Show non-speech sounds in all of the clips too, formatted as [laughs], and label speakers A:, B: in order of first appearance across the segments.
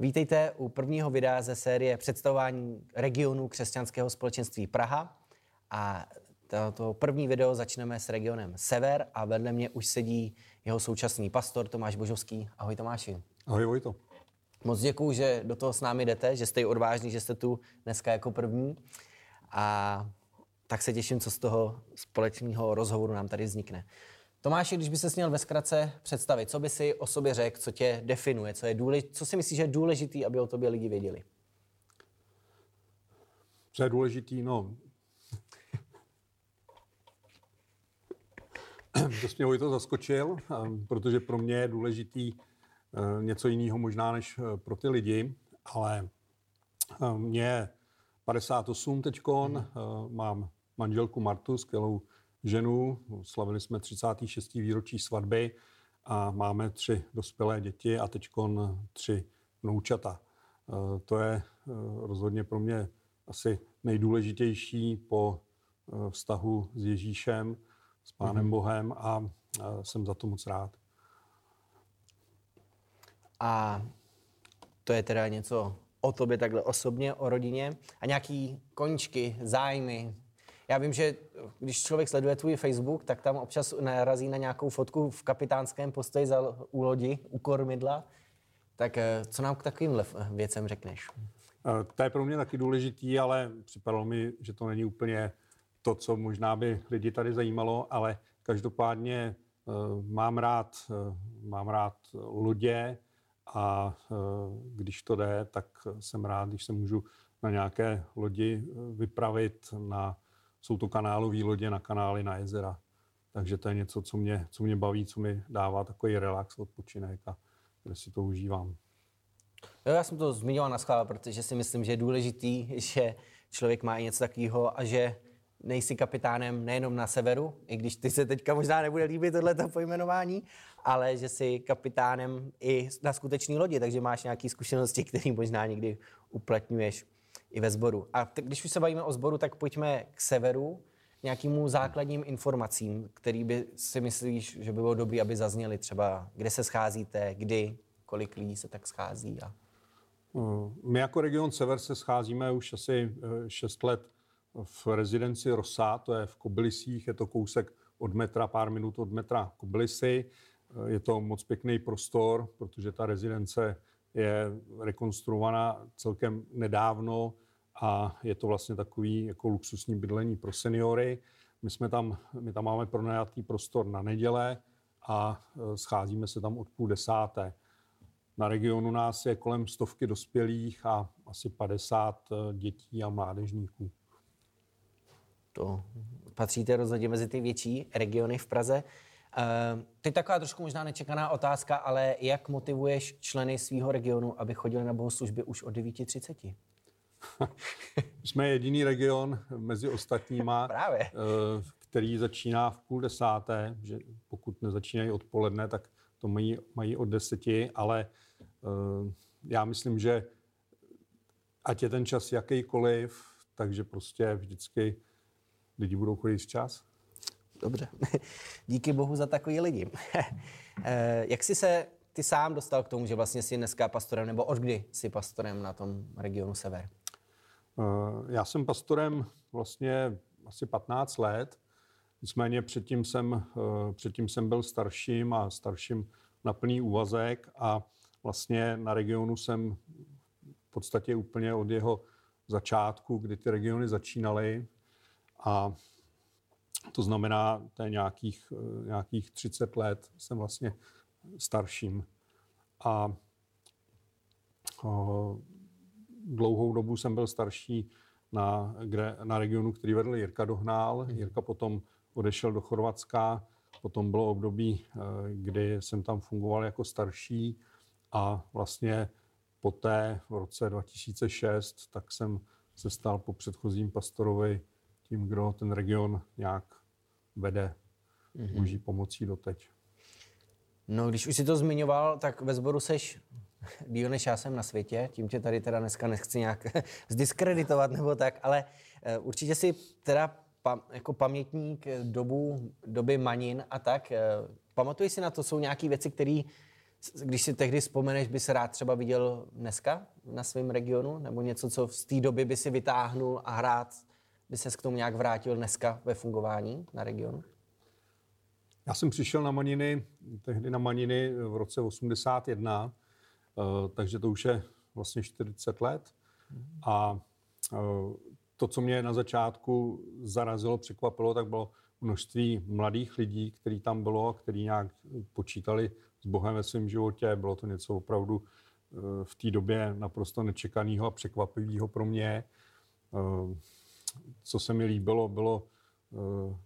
A: Vítejte u prvního videa ze série představování regionu křesťanského společenství Praha. A to první video začneme s regionem Sever a vedle mě už sedí jeho současný pastor Tomáš Božovský. Ahoj Tomáši.
B: Ahoj Vojto.
A: Moc děkuju, že do toho s námi jdete, že jste odvážní, že jste tu dneska jako první. A tak se těším, co z toho společného rozhovoru nám tady vznikne. Tomáši, když by se měl ve zkratce představit, co by si o sobě řekl, co tě definuje, co, je důlež, co si myslíš, že je důležitý, aby o tobě lidi věděli?
B: Co je důležitý? No, [clears throat] to mě to zaskočil, protože pro mě je důležitý eh, něco jiného možná než eh, pro ty lidi, ale eh, mě 58 teďkon, mm. mám manželku Martu, skvělou ženu, slavili jsme 36. výročí svatby a máme tři dospělé děti a teď tři vnoučata. E, to je e, rozhodně pro mě asi nejdůležitější po e, vztahu s Ježíšem, s Pánem mm-hmm. Bohem a jsem za to moc rád.
A: A to je teda něco o tobě takhle osobně, o rodině a nějaký koničky, zájmy, já vím, že když člověk sleduje tvůj Facebook, tak tam občas narazí na nějakou fotku v kapitánském postoji za, u lodi, u kormidla. Tak eh, co nám k takovým věcem řekneš?
B: Eh, to je pro mě taky důležitý, ale připadalo mi, že to není úplně to, co možná by lidi tady zajímalo, ale každopádně uh, mám rád, mám rád lodě a když to jde, tak jsem rád, když se můžu na nějaké lodi vypravit na jsou to kanálové lodě na kanály, na jezera. Takže to je něco, co mě, co mě baví, co mi dává takový relax, odpočinek a kde si to užívám.
A: Jo, já jsem to zmiňoval na schvál, protože si myslím, že je důležitý, že člověk má něco takového a že nejsi kapitánem nejenom na severu, i když ty se teďka možná nebude líbit tohleto pojmenování, ale že jsi kapitánem i na skutečné lodi, takže máš nějaké zkušenosti, které možná někdy uplatňuješ i ve sboru. A t- když už se bavíme o sboru, tak pojďme k severu, nějakým základním informacím, který by si myslíš, že by bylo dobré, aby zazněly třeba, kde se scházíte, kdy, kolik lidí se tak schází. A...
B: My jako region Sever se scházíme už asi 6 eh, let v rezidenci Rosa, to je v Kobylisích, je to kousek od metra, pár minut od metra Kobylisy. Eh, je to moc pěkný prostor, protože ta rezidence je rekonstruovaná celkem nedávno a je to vlastně takový jako luxusní bydlení pro seniory. My, jsme tam, my tam máme pronajatý prostor na neděle a e, scházíme se tam od půl desáté. Na regionu nás je kolem stovky dospělých a asi 50 e, dětí a mládežníků.
A: To patříte rozhodně mezi ty větší regiony v Praze. Uh, teď taková trošku možná nečekaná otázka, ale jak motivuješ členy svého regionu, aby chodili na bohoslužby už od 9.30? [laughs]
B: Jsme jediný region mezi ostatníma, [laughs]
A: Právě. Eh,
B: který začíná v půl desáté, že pokud nezačínají odpoledne, tak to mají, mají od deseti, ale uh, já myslím, že ať je ten čas jakýkoliv, takže prostě vždycky lidi budou chodit včas.
A: Dobře. [laughs] Díky bohu za takový lidi. [laughs] Eh, jak jsi se ty sám dostal k tomu, že vlastně jsi dneska pastorem, nebo od kdy jsi pastorem na tom regionu Sever?
B: Eh, já jsem pastorem vlastně asi 15 let, nicméně předtím jsem, eh, předtím jsem byl starším a starším na plný úvazek a vlastně na regionu jsem v podstatě úplně od jeho začátku, kdy ty regiony začínaly a to znamená, to je nějakých, eh, nějakých 30 let jsem vlastně starším. A dlouhou dobu jsem byl starší na, kde, na regionu, který vedl Jirka Dohnál. Mhm. Jirka potom odešel do Chorvatska, potom bylo období, eh, kdy jsem tam fungoval jako starší a vlastně poté v roce 2006 tak jsem se stal po předchozím pastorovi tím, kdo ten region nějak vede mm-hmm. boží pomocí doteď.
A: No, když už si to zmiňoval, tak ve sboru seš [laughs] díl než já jsem na světě, tím tě tady teda dneska nechci nějak [laughs] zdiskreditovat nebo tak, ale eh, určitě si teda pam, jako pamětník dobu, doby manin a tak, eh, pamatuji si na to, jsou nějaké věci, které když si tehdy vzpomeneš, by se rád třeba viděl dneska na svém regionu? Nebo něco, co z té doby by si vytáhnul a hrát by se k tomu nějak vrátil dneska ve fungování na regionu?
B: Já jsem přišel na Maniny, tehdy na Maniny v roce 81, eh, takže to už je vlastně 40 let. A eh, to, co mě na začátku zarazilo, překvapilo, tak bylo množství mladých lidí, který tam bylo, který nějak počítali s Bohem ve svém životě. Bylo to něco opravdu eh, v té době naprosto nečekaného a překvapivého pro mě. Co se mi líbilo, bylo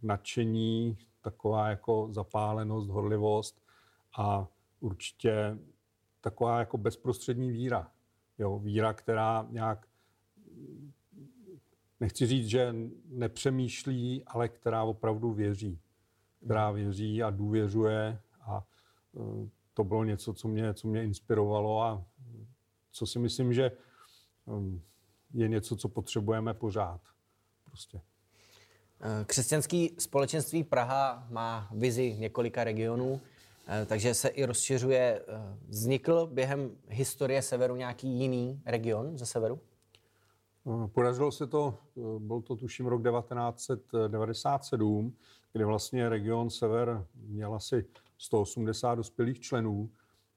B: nadšení, taková jako zapálenost, horlivost a určitě taková jako bezprostřední víra. Jo, víra, která nějak, nechci říct, že nepřemýšlí, ale která opravdu věří. Která věří a důvěřuje a e, to bylo něco, co mě, co mě inspirovalo a co si myslím, že um, je něco, co potřebujeme pořád. Prostě.
A: Eh, křesťanský společenství Praha má vizi několika regionů, eh, takže se i rozšiřuje. Eh, vznikl během historie severu nějaký jiný region ze severu?
B: Podařilo se to, byl to tuším rok 1997, kdy vlastně region Sever měl asi 180 dospělých členů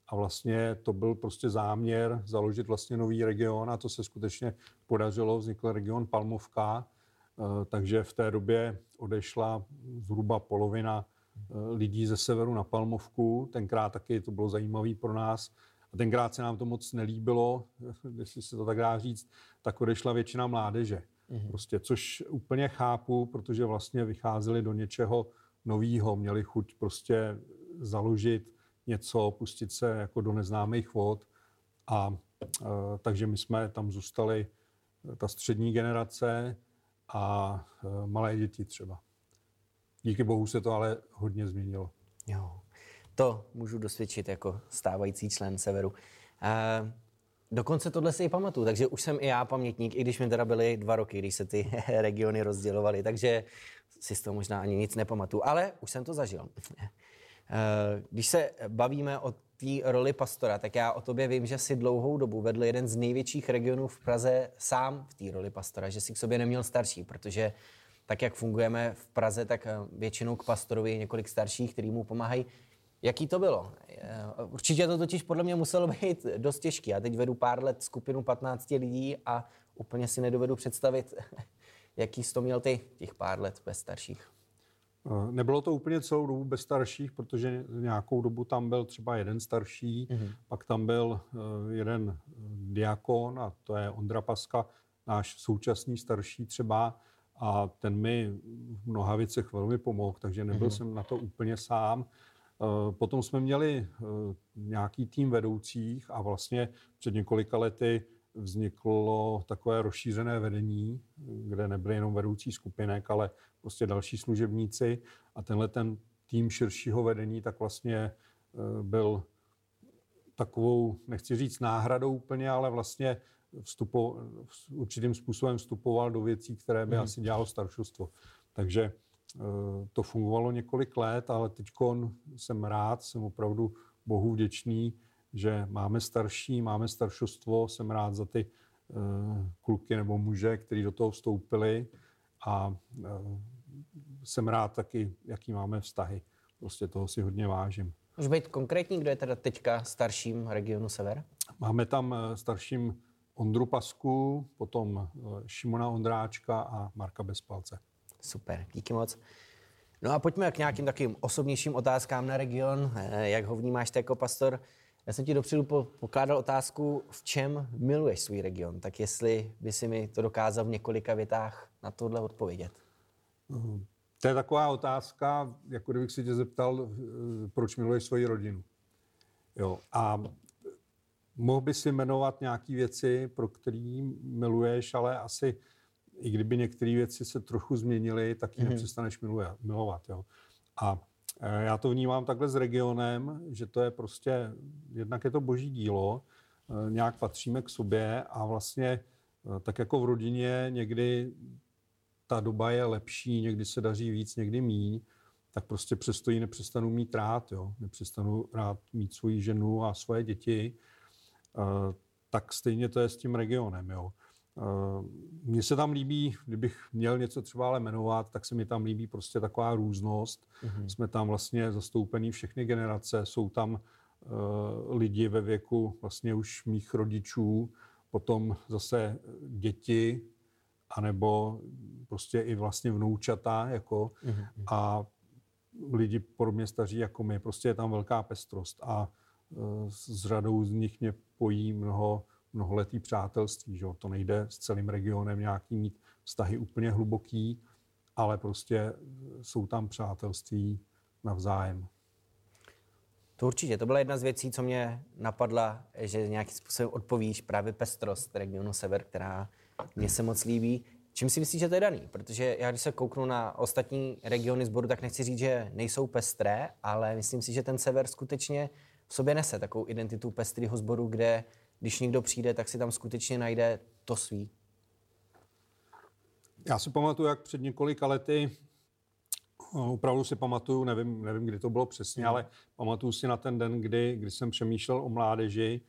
B: a vlastně to byl prostě záměr založit vlastně nový region a to se skutečně podařilo. Vznikl region Palmovka, takže v té době odešla zhruba polovina eh, lidí ze severu na Palmovku. Tenkrát taky to bylo zajímavé pro nás. A tenkrát se nám to moc nelíbilo, [laughs] jestli se to tak dá říct, tak odešla většina mládeže. Mm-hmm. Prostě, což úplně chápu, protože vlastně vycházeli do něčeho nového, měli chuť prostě založit něco, pustit se jako do neznámých vod. A e, takže my jsme tam zůstali, ta střední generace, a e, malé děti třeba. Díky bohu se to ale hodně změnilo.
A: Jo, to můžu dosvědčit jako stávající člen Severu. E, dokonce tohle si i pamatuju, takže už jsem i já pamětník, i když mi teda byly dva roky, když se ty [laughs] regiony rozdělovaly, takže si z toho možná ani nic nepamatuju, ale už jsem to zažil. [laughs] E, když se bavíme o té roli pastora, tak já o tobě vím, že si dlouhou dobu vedl jeden z největších regionů v Praze sám v té roli pastora, že si k sobě neměl starší, protože tak, jak fungujeme v Praze, tak eh, většinou k pastorovi je několik starších, kteří mu pomáhají. Jaký to bylo? Eh, určitě to totiž podle mě muselo [laughs] být dost těžké. Já teď vedu pár let skupinu 15 lidí a úplně si nedovedu představit, [laughs] jaký jsi to měl ty, těch pár let bez starších.
B: Eh, nebylo to úplně celou dobu bez starších, protože nějakou dobu tam byl třeba jeden starší, mm-hmm. pak tam byl eh, jeden eh, diakon a to je Ondra Paska, náš současný starší třeba a ten mi v mnoha věcech velmi pomohl, takže nebyl mm-hmm. jsem na to úplně sám. Potom jsme měli nějaký tým vedoucích a vlastně před několika lety vzniklo takové rozšířené vedení, kde nebyly jenom vedoucí skupinek, ale prostě další služebníci a tenhle ten tým širšího vedení tak vlastně eh, byl takovou, nechci říct náhradou úplně, ale vlastně vstupo, určitým způsobem vstupoval do věcí, které by mm. asi dělalo staršostvo. Takže eh, to fungovalo několik let, ale teď jsem rád, jsem opravdu Bohu vděčný, že máme starší, máme staršostvo, jsem rád za ty uh, kluky nebo muže, kteří do toho vstoupili a uh, jsem rád taky, jaký máme vztahy. Prostě toho si hodně vážím.
A: Může být konkrétní, kdo je teda teďka starším regionu Sever?
B: Máme tam eh, starším Ondru Pasku, potom Šimona Ondráčka a Marka Bezpalce.
A: Super, díky moc. No a pojďme k nějakým takovým osobnějším otázkám na region. Jak ho vnímáš ty jako pastor? Já jsem ti dopředu pokládal otázku, v čem miluješ svůj region. Tak jestli by si mi to dokázal v několika větách na tohle odpovědět.
B: To je taková otázka, jako kdybych si tě zeptal, eh, proč miluješ svoji rodinu. Jo. A mohl by si jmenovat nějaké věci, pro které miluješ, ale asi i kdyby některé věci se trochu změnily, tak ji mm-hmm. nepřestaneš milovat. Jo. A já to vnímám takhle s regionem, že to je prostě, jednak je to boží dílo, eh, nějak patříme k sobě a vlastně eh, tak jako v rodině někdy ta doba je lepší, někdy se daří víc, někdy míň, tak prostě přesto ji nepřestanu mít rád, jo? nepřestanu rád mít svoji ženu a svoje děti, tak stejně to je s tím regionem. Jo? Uh, mně se tam líbí, kdybych měl něco třeba ale jmenovat, tak se mi tam líbí prostě taková různost. Mm-hmm. Jsme tam vlastně zastoupení všechny generace, jsou tam uh, lidi ve věku vlastně už mých rodičů, potom zase děti, anebo prostě i vlastně vnoučata, jako, mm-hmm. a lidi podobně staří jako my. Prostě je tam velká pestrost a uh, s řadou z nich mě pojí mnoho mnoholetý přátelství. Že? To nejde s celým regionem nějaký mít vztahy úplně hluboký, ale prostě jsou tam přátelství navzájem.
A: To určitě. To byla jedna z věcí, co mě napadla, že nějakým způsobem odpovíš právě pestrost regionu Sever, která mě se moc líbí. Čím si myslíš, že to je daný? Protože já, když se kouknu na ostatní regiony sboru, tak nechci říct, že nejsou pestré, ale myslím si, že ten sever skutečně v sobě nese takovou identitu pestrého sboru, kde když někdo přijde, tak si tam skutečně najde to svý.
B: Já si pamatuju, jak před několika lety, opravdu si pamatuju, nevím, nevím kdy to bylo přesně, mm. ale pamatuju si na ten den, kdy, kdy jsem přemýšlel o mládeži,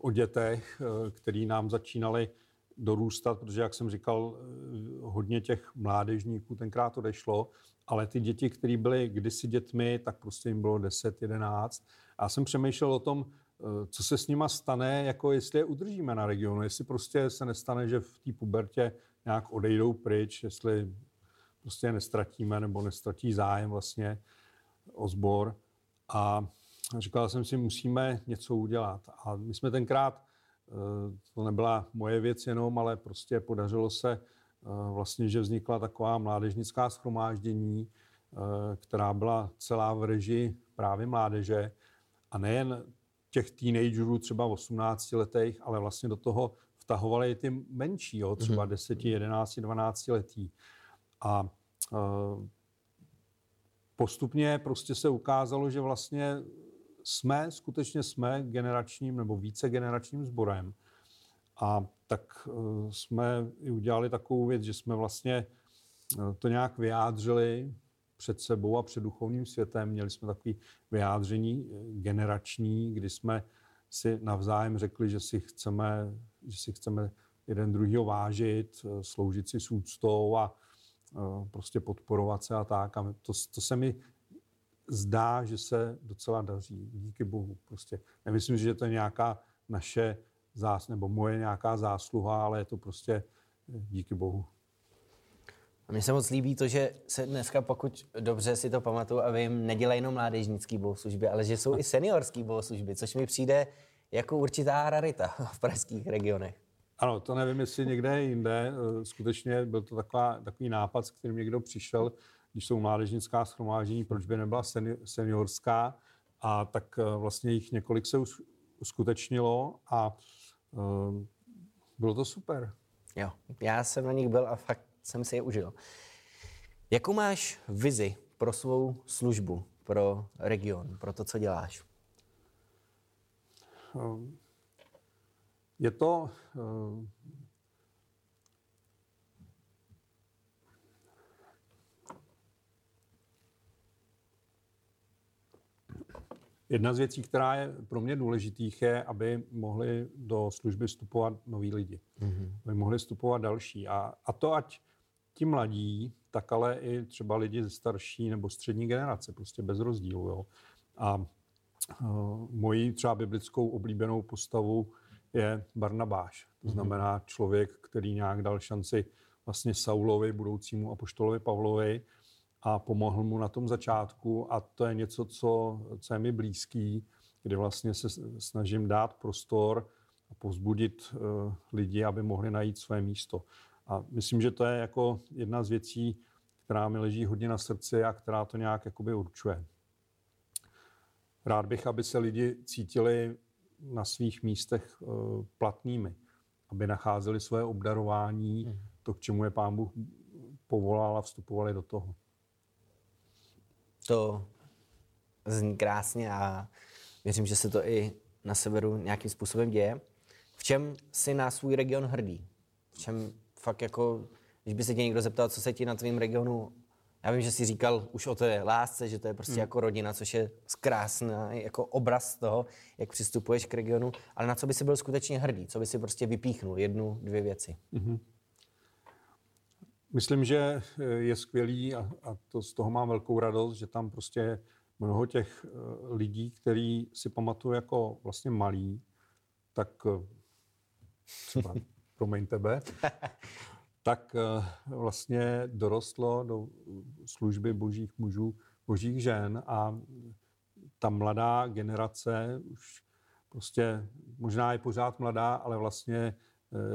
B: o dětech, eh, který nám začínali dorůstat, protože, jak jsem říkal, eh, hodně těch mládežníků tenkrát odešlo, ale ty děti, které byly kdysi dětmi, tak prostě jim bylo 10, 11. A já jsem přemýšlel o tom, Eh, co se s nima stane, jako jestli je udržíme na regionu, jestli prostě se nestane, že v té pubertě nějak odejdou pryč, jestli prostě nestratíme nebo nestratí zájem vlastně o sbor. A říkal jsem si, musíme něco udělat. A my jsme tenkrát, eh, to nebyla moje věc jenom, ale prostě podařilo se eh, vlastně, že vznikla taková mládežnická schromáždění, která byla celá v režii právě mládeže. A nejen těch teenagerů třeba v 18 letech, ale vlastně do toho vtahovali i ty menší, jo, třeba mm 10, 11, 12 letý. A uh, postupně prostě se ukázalo, že vlastně jsme, skutečně jsme generačním nebo více generačním sborem. A tak uh, jsme i udělali takovou věc, že jsme vlastně uh, to nějak vyjádřili před sebou a před duchovním světem. Měli jsme takové vyjádření eh, generační, kdy jsme si navzájem řekli, že si chceme, že si chceme jeden druhýho vážit, eh, sloužit si s úctou a eh, prostě podporovat se a tak. A to, to se mi zdá, že se docela daří. Díky Bohu. Prostě nemyslím, že to je nějaká naše zás, nebo moje nějaká zásluha, ale je to prostě díky Bohu.
A: A mně se moc líbí to, že se dneska, pokud dobře si to pamatuju, a vím, nedělají jenom mládežnický bohoslužby, ale že jsou i seniorský bohoslužby, což mi přijde jako určitá rarita [laughs] v pražských regionech.
B: Ano, to nevím, jestli někde jinde. Eh, skutečně byl to taková, takový nápad, s kterým někdo přišel, když jsou mládežnická schromáždění, proč by nebyla seniorská. A tak eh, vlastně jich několik se uskutečnilo a uh, bylo to super.
A: Jo, já jsem na nich byl a fakt jsem si je užil. Jakou máš vizi pro svou službu, pro region, pro to, co děláš?
B: Ehm, je to ehm, Jedna z věcí, která je pro mě důležitých, je, aby mohli do služby vstupovat noví lidi. Mm-hmm. Aby mohli vstupovat další. A, a to ať ti mladí, tak ale i třeba lidi ze starší nebo střední generace, prostě bez rozdílu. Jo. A uh, mojí třeba biblickou oblíbenou postavou je Barnabáš. To mhm. znamená člověk, který nějak dal šanci vlastně Saulovi, budoucímu apoštolovi Pavlovi a pomohl mu na tom začátku a to je něco, co, co je mi blízký, kdy vlastně se snažím dát prostor a povzbudit uh, lidi, aby mohli najít své místo. A myslím, že to je jako jedna z věcí, která mi leží hodně na srdci a která to nějak jakoby určuje. Rád bych, aby se lidi cítili na svých místech uh, platnými, aby nacházeli své obdarování, hmm. to, k čemu je pán Bůh povolal a vstupovali do toho.
A: To zní krásně a věřím, že se to i na severu nějakým způsobem děje. V čem si na svůj region hrdý? V čem fakt jako, když by se tě někdo zeptal, co se ti na tvém regionu Já vím, že jsi říkal už o té lásce, že to je prostě hmm. jako rodina, což je krásný jako obraz toho, jak přistupuješ k regionu, ale na co by si byl skutečně hrdý, co by si prostě vypíchnul, jednu, dvě věci. Hmm.
B: Myslím, že je skvělý a, a to z toho mám velkou radost, že tam prostě mnoho těch eh, lidí, který si pamatuju jako vlastně malí, tak eh, třeba promiň tebe, [laughs] tak eh, vlastně dorostlo do služby božích mužů, božích žen a ta mladá generace už prostě možná je pořád mladá, ale vlastně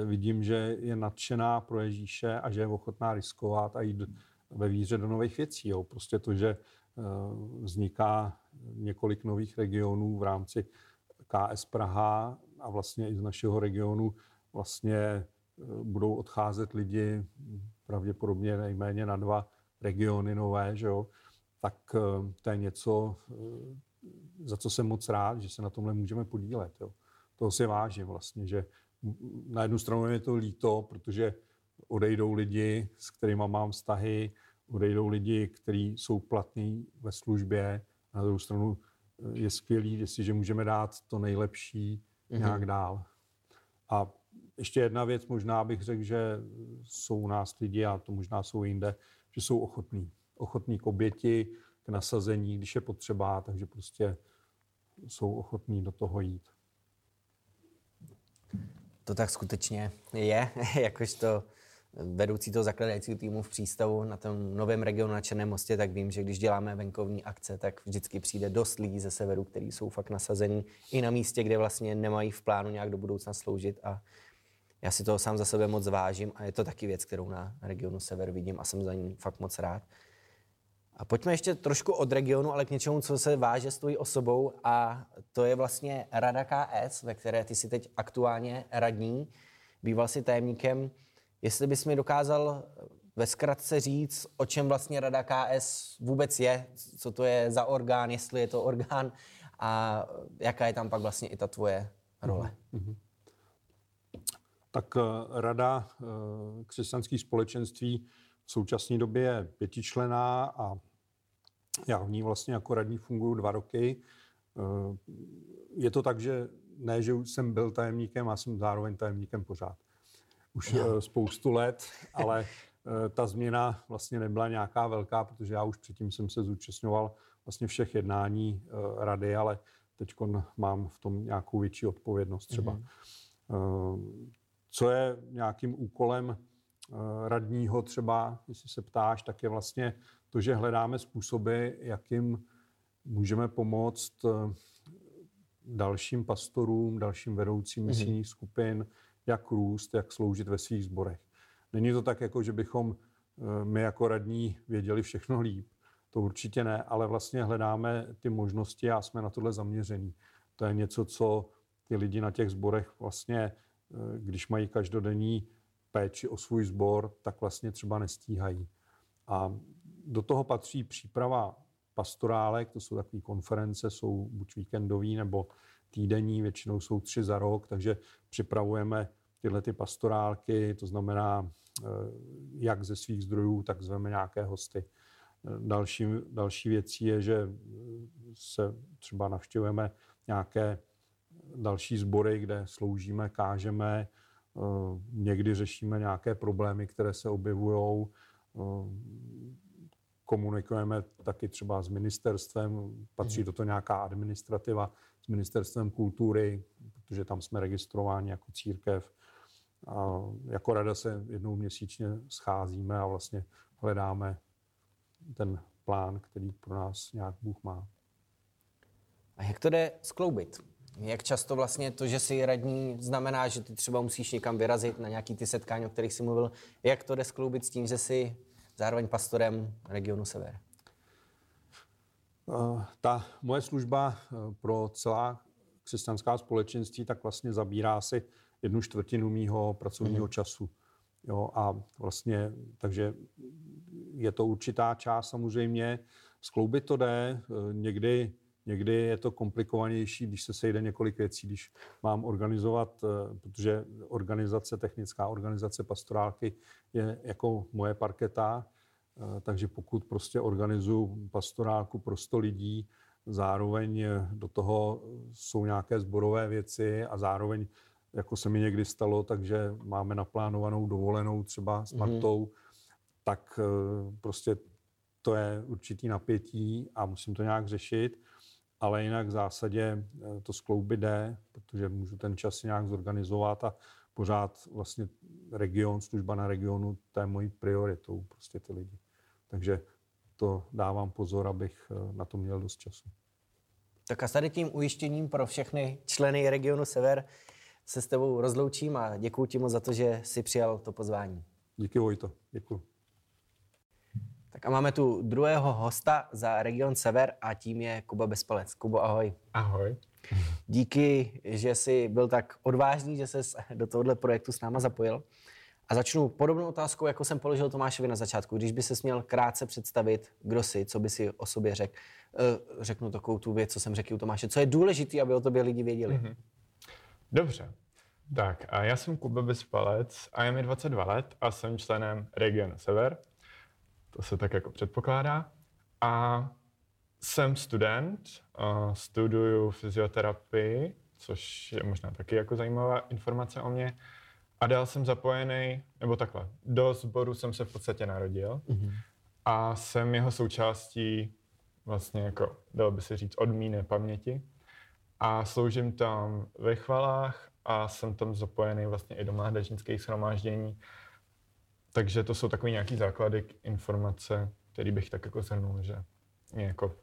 B: vidím, že je nadšená pro Ježíše a že je ochotná riskovat a jít ve víře do nových věcí. Jo. Prostě to, že Eh, vzniká několik nových regionů v rámci KS Praha a vlastně i z našeho regionu vlastně eh, budou odcházet lidi pravděpodobně nejméně na dva regiony nové, že jo? tak eh, to je něco, za co jsem moc rád, že se na tomhle můžeme podílet. Jo? Toho si vážím vlastně, že na jednu stranu je to líto, protože odejdou lidi, s kterými mám vztahy, odejdou lidi, kteří jsou platní ve službě. Na druhou stranu eh, je skvělý, jestliže můžeme dát to nejlepší mm-hmm. nějak dál. A ještě jedna věc, možná bych řekl, že jsou u nás lidi, a to možná jsou jinde, že jsou ochotní. Ochotní k oběti, k nasazení, když je potřeba, takže prostě jsou ochotní do toho jít.
A: To tak skutečně je, [laughs] jakožto vedoucí toho zakladajícího týmu v přístavu na tom novém regionu na Černém mostě, tak vím, že když děláme venkovní akce, tak vždycky přijde dost lidí ze severu, kteří jsou fakt nasazení i na místě, kde vlastně nemají v plánu nějak do budoucna sloužit a já si toho sám za sebe moc vážím a je to taky věc, kterou na regionu Sever vidím a jsem za ní fakt moc rád. A pojďme ještě trošku od regionu, ale k něčemu, co se váže s tvojí osobou a to je vlastně Rada KS, ve které ty si teď aktuálně radní. Býval si tajemníkem Jestli bys mi dokázal ve zkratce říct, o čem vlastně Rada KS vůbec je, co to je za orgán, jestli je to orgán a jaká je tam pak vlastně i ta tvoje role. Mm-hmm.
B: Tak uh, Rada uh, křesťanských společenství v současné době je pětičlená a já v ní vlastně jako radní funguji dva roky. Uh, je to tak, že ne, že jsem byl tajemníkem, a jsem zároveň tajemníkem pořád už no. Eh, spoustu let, ale eh, ta změna vlastně nebyla nějaká velká, protože já už předtím jsem se zúčastňoval vlastně všech jednání eh, rady, ale teď mám v tom nějakou větší odpovědnost třeba. Mm-hmm. Co je nějakým úkolem radního třeba, jestli se ptáš, tak je vlastně to, že hledáme způsoby, jakým můžeme pomoct dalším pastorům, dalším vedoucím mm-hmm. misijních skupin, jak růst, jak sloužit ve svých sborech. Není to tak, jako že bychom eh, my jako radní věděli všechno líp. To určitě ne, ale vlastně hledáme ty možnosti a jsme na tohle zaměření. To je něco, co ty lidi na těch sborech vlastně, eh, když mají každodenní péči o svůj sbor, tak vlastně třeba nestíhají. A do toho patří příprava pastorálek, to jsou takové konference, jsou buď víkendový nebo týdenní, většinou jsou tři za rok, takže připravujeme tyhle ty pastorálky, to znamená eh, jak ze svých zdrojů, tak zveme nějaké hosty. Další, další věcí je, že se třeba navštěvujeme nějaké další sbory, kde sloužíme, kážeme, eh, někdy řešíme nějaké problémy, které se objevují, eh, komunikujeme taky třeba s ministerstvem, patří mhm. do toho nějaká administrativa, s ministerstvem kultury, protože tam jsme registrováni jako církev. A jako rada se jednou měsíčně scházíme a vlastně hledáme ten plán, který pro nás nějak Bůh má.
A: A jak to jde skloubit? Jak často vlastně to, že jsi radní, znamená, že ty třeba musíš někam vyrazit na nějaký ty setkání, o kterých jsi mluvil. Jak to jde skloubit s tím, že jsi zároveň pastorem regionu Sever?
B: Eh, ta moje služba eh, pro celá křesťanská společenství tak vlastně zabírá si jednu čtvrtinu mýho pracovního mm. času. Jo, a vlastně, takže je to určitá část samozřejmě. Skloubit to jde, eh, někdy, někdy je to komplikovanější, když se sejde několik věcí, když mám organizovat, protože organizace, technická organizace pastorálky je jako moje parketa, takže pokud prostě organizuju pastoráku pro 100 lidí, zároveň do toho jsou nějaké zborové věci a zároveň, jako se mi někdy stalo, takže máme naplánovanou dovolenou třeba s mhm. Martou, mm-hmm. tak prostě to je určitý napětí a musím to nějak řešit ale jinak v zásadě eh, to skloubit jde, protože můžu ten čas nějak zorganizovat a pořád vlastně region, služba na regionu, to je mojí prioritou, prostě ty lidi. Takže to dávám pozor, abych eh, na to měl dost času.
A: Tak a tady tím ujištěním pro všechny členy regionu Sever se s tebou rozloučím a děkuji ti moc za to, že jsi přijal to pozvání.
B: Díky Vojto, děkuji.
A: Tak a máme tu druhého hosta za region Sever a tím je Kuba Bezpalec. Kubo, ahoj.
C: Ahoj.
A: Díky, že jsi byl tak odvážný, že se do tohohle projektu s náma zapojil. A začnu podobnou otázkou, jako jsem položil Tomášovi na začátku. Když by se směl krátce představit, kdo jsi, co by si o sobě řekl, uh, řeknu takovou tu věc, co jsem řekl u Tomáše. Co je důležité, aby o tobě lidi věděli? Mm-hmm.
C: Dobře. Tak a já jsem Kuba Bezpalec a je mi 22 let a jsem členem Regionu Sever. To se tak jako předpokládá. A jsem student, uh, studuju fyzioterapii, což je možná taky jako zajímavá informace o mě. A dál jsem zapojený, nebo takhle, do sboru jsem se v podstatě narodil mm-hmm. a jsem jeho součástí vlastně jako, dalo by se říct, od mý paměti. A sloužím tam ve chvalách a jsem tam zapojený vlastně i do mládežnických shromáždění takže to jsou takové nějaký základy informace, který bych tak jako shrnul, že mě jako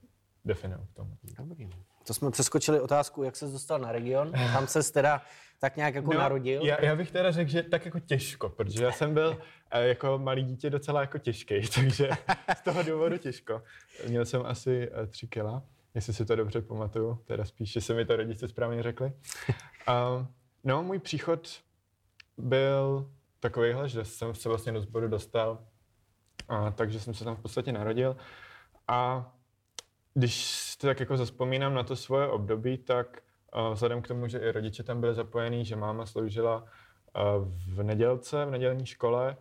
C: definují v tom.
A: Dobrý. To jsme přeskočili otázku, jak se dostal na region. Tam se teda tak nějak jako no, narodil.
C: Já, já, bych teda řekl, že tak jako těžko, protože já jsem byl eh, jako malý dítě docela jako těžký, [laughs] takže z toho důvodu těžko. Měl jsem asi eh, tři kila, jestli si to dobře pamatuju, teda spíš, že se mi to rodiče správně řekli. Uh, [laughs] no, můj příchod byl takovýhle, že jsem se vlastně do sboru dostal, a, takže jsem se tam v podstatě narodil. A když tak jako zaspomínám na to svoje období, tak a, vzhledem k tomu, že i rodiče tam byli zapojení, že máma sloužila v nedělce, v nedělní škole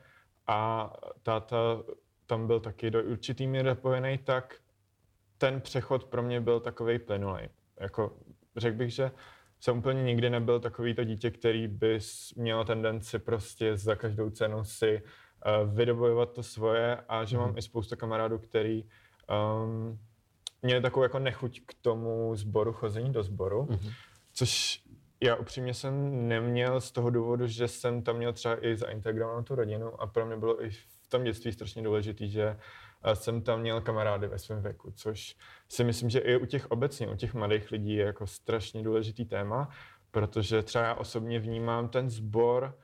C: a táta tam byl taky do určitý míry zapojený, tak ten přechod pro mě byl takový plynulý. Jako, řekl bych, že jsem úplně nikdy nebyl takový to dítě, který by měl tendenci prostě za každou cenu si uh, vydobojovat to svoje a že mm. mám mhm. i spoustu kamarádů, který um, měli takovou jako nechuť k tomu sboru, chození do sboru, mm. což já upřímně jsem neměl z toho důvodu, že jsem tam měl třeba i zaintegrovanou tu rodinu a pro mě bylo i v tom dětství strašně důležité, že jsem tam měl kamarády ve svém věku, což si myslím, že i u těch obecně, u těch mladých lidí je jako strašně důležitý téma, protože třeba já osobně vnímám ten sbor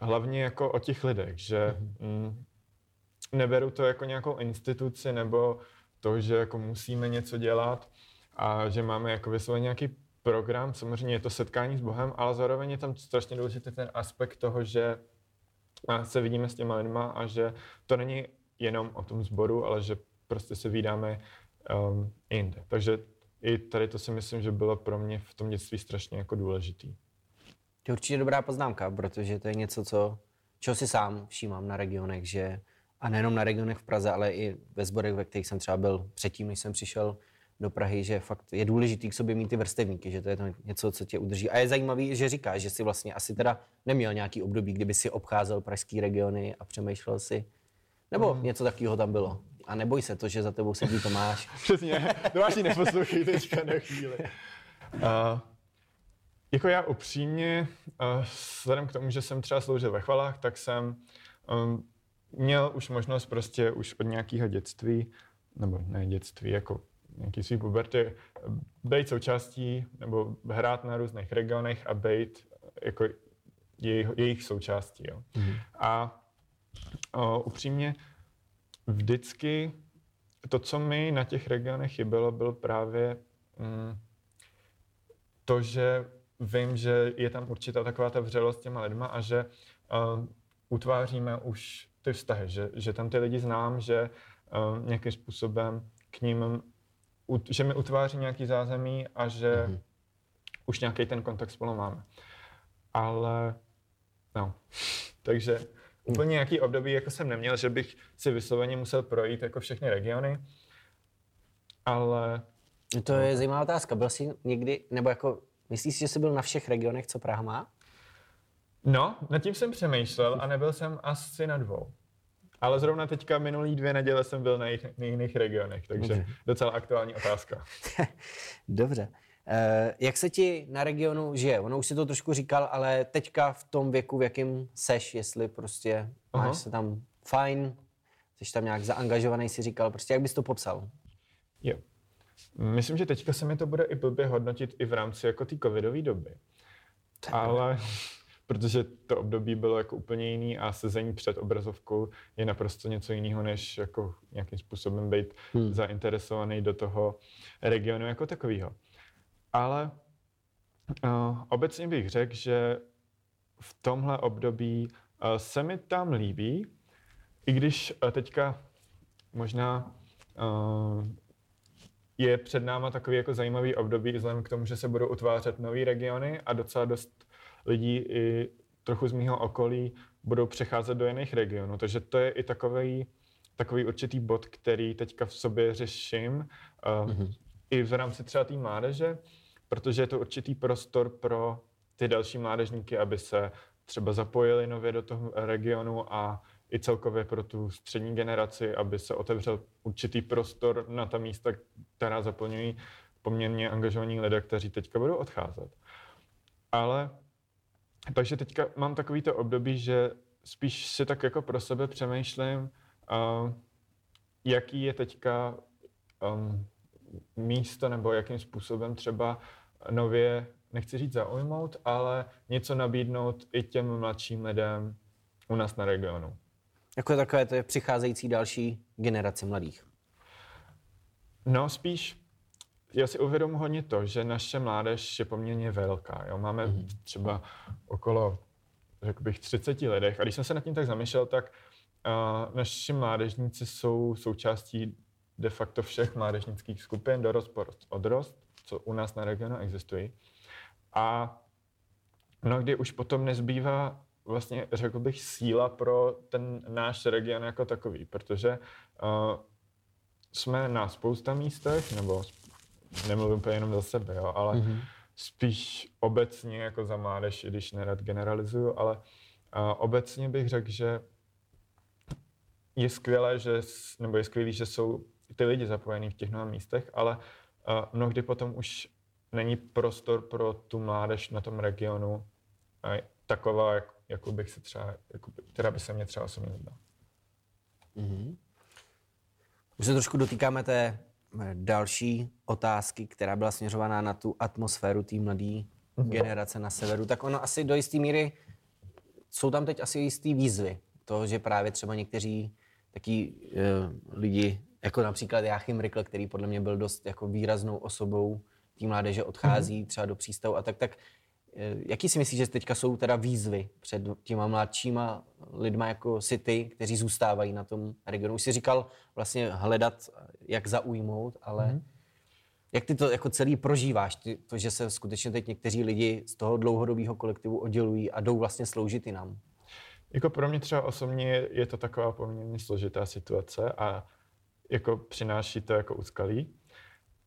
C: hlavně jako o těch lidech, že mm, neberu to jako nějakou instituci nebo to, že jako musíme něco dělat a že máme jako vysloveně nějaký program, samozřejmě je to setkání s Bohem, ale zároveň je tam strašně důležitý ten aspekt toho, že se vidíme s těma lidma a že to není jenom o tom sboru, ale že prostě se vydáme um, jinde. Takže i tady to si myslím, že bylo pro mě v tom dětství strašně jako důležitý.
A: To je určitě dobrá poznámka, protože to je něco, co, čeho si sám všímám na regionech, že a nejenom na regionech v Praze, ale i ve sborech, ve kterých jsem třeba byl předtím, než jsem přišel do Prahy, že fakt je důležitý k sobě mít ty vrstevníky, že to je to něco, co tě udrží. A je zajímavý, že říkáš, že si vlastně asi teda neměl nějaký období, kdyby si obcházel pražský regiony a přemýšlel si, nebo mm. něco takového tam bylo. A neboj se to, že za tebou sedí Tomáš. [laughs]
C: Přesně, Tomáš ji neposlouchej teďka na chvíli. Uh, jako já upřímně, uh, vzhledem k tomu, že jsem třeba sloužil ve chvalách, tak jsem um, měl už možnost prostě už od nějakého dětství, nebo ne dětství, jako nějaký svý puberty, být součástí nebo hrát na různých regionech a být jako jejich, jejich součástí. Jo. Mm-hmm. A o, upřímně, vždycky to, co mi na těch regionech chybělo, bylo právě mm, to, že vím, že je tam určitá taková ta vřelost těma lidma a že uh, utváříme už ty vztahy, že, že tam ty lidi znám, že uh, nějakým způsobem k ním, že mi utváří nějaký zázemí a že mm-hmm. už nějaký ten kontakt spolu máme. Ale, no, [laughs] takže Úplně nějaký období jako jsem neměl, že bych si vysloveně musel projít jako všechny regiony, ale
A: To je zajímavá otázka. Byl jsi někdy, nebo jako, myslíš si, že jsi byl na všech regionech, co Praha má?
C: no, nad tím jsem přemýšlel a nebyl jsem asi na dvou. Ale zrovna teďka minulý dvě neděle jsem byl na, jich, na jiných regionech, takže
A: Dobře.
C: docela aktuální otázka. [laughs]
A: Dobře. Eh, jak se ti na regionu žije? Ono už si to trošku říkal, ale teďka v tom věku, v jakém seš, jestli prostě
C: Aha.
A: máš se tam fajn, jsi tam nějak zaangažovaný, si říkal, prostě jak bys to popsal?
C: Jo. Myslím, že teďka se mi to bude i blbě hodnotit i v rámci jako té covidové doby. Ale [laughs] protože to období bylo jako úplně jiný a sezení před obrazovkou je naprosto něco jiného, než jako nějakým způsobem být hmm. zainteresovaný do toho regionu jako takového. Ale uh, obecně bych řekl, že v tomhle období uh, se mi tam líbí, i když uh, teďka možná uh, je před náma takový jako zajímavý období, vzhledem k tomu, že se budou utvářet nové regiony a docela dost lidí i trochu z mého okolí budou přecházet do jiných regionů. Takže to je i takový, takový určitý bod, který teďka v sobě řeším uh, mm-hmm. i v rámci třeba té mládeže, protože je to určitý prostor pro ty další mládežníky, aby se třeba zapojili nově do toho regionu a i celkově pro tu střední generaci, aby se otevřel určitý prostor na ta místa, která zaplňují poměrně angažovaní lidé, kteří teďka budou odcházet. Ale takže teďka mám takovýto období, že spíš si tak jako pro sebe přemýšlím, uh, jaký je teďka um, místo nebo jakým způsobem třeba nově, nechci říct zaujmout, ale něco nabídnout i těm mladším lidem u nás na regionu.
A: Jako takové to je přicházející další generace mladých.
C: No spíš, já si uvědomuji hodně to, že naše mládež je poměrně velká. Jo? Máme mm-hmm. třeba okolo, řekl bych, 30 lidech. A když jsem se nad tím tak zamýšlel, tak uh, naši mládežníci jsou součástí de facto všech mládežnických skupin, dorost, porost, odrost, co u nás na regionu existují. A mnohdy už potom nezbývá vlastně, řekl bych, síla pro ten náš region jako takový, protože uh, jsme na spousta místech, nebo nemluvím úplně jenom za sebe, jo, ale mm-hmm. spíš obecně jako za mládež, i když nerad generalizuju, ale uh, obecně bych řekl, že je skvělé, že, nebo je skvělý, že jsou ty lidi zapojení v těch mnoha místech, ale mnohdy potom už není prostor pro tu mládež na tom regionu taková, jak, jakou bych se třeba, jako, která by se mě třeba osobně líbila.
A: Už se trošku dotýkáme té eh, další otázky, která byla směřovaná na tu atmosféru té mladé generace na severu. Tak ono asi do jisté míry jsou tam teď asi jistý výzvy. To, že právě třeba někteří taky uh, lidi, jako například Jáchym Rykl, který podle mě byl dost jako výraznou osobou té mládeže, odchází mm-hmm. třeba do přístavu a tak, tak eh, jaký si myslíš, že teďka jsou teda výzvy před těma mladšíma lidma jako si ty, kteří zůstávají na tom regionu? Už jsi říkal vlastně hledat, jak zaujmout, ale mm-hmm. jak ty to jako celý prožíváš, ty, to, že se skutečně teď někteří lidi z toho dlouhodobého kolektivu oddělují a jdou vlastně sloužit i nám?
C: Jako pro mě třeba osobně je to taková poměrně složitá situace a jako přináší to jako úskalí.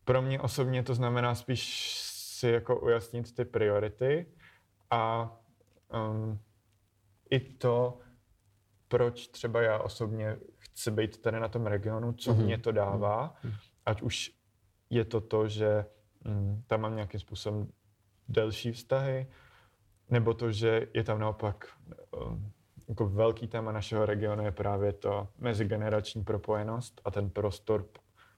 C: Pro mě osobně to znamená spíš si jako ujasnit ty priority a um, i to, proč třeba já osobně chci být tady na tom regionu, co mm-hmm. mě to dává, mm-hmm. ať už je to to, že mm, tam mám nějakým způsobem delší vztahy, nebo to, že je tam naopak um, jako velký téma našeho regionu je právě to mezigenerační propojenost a ten prostor,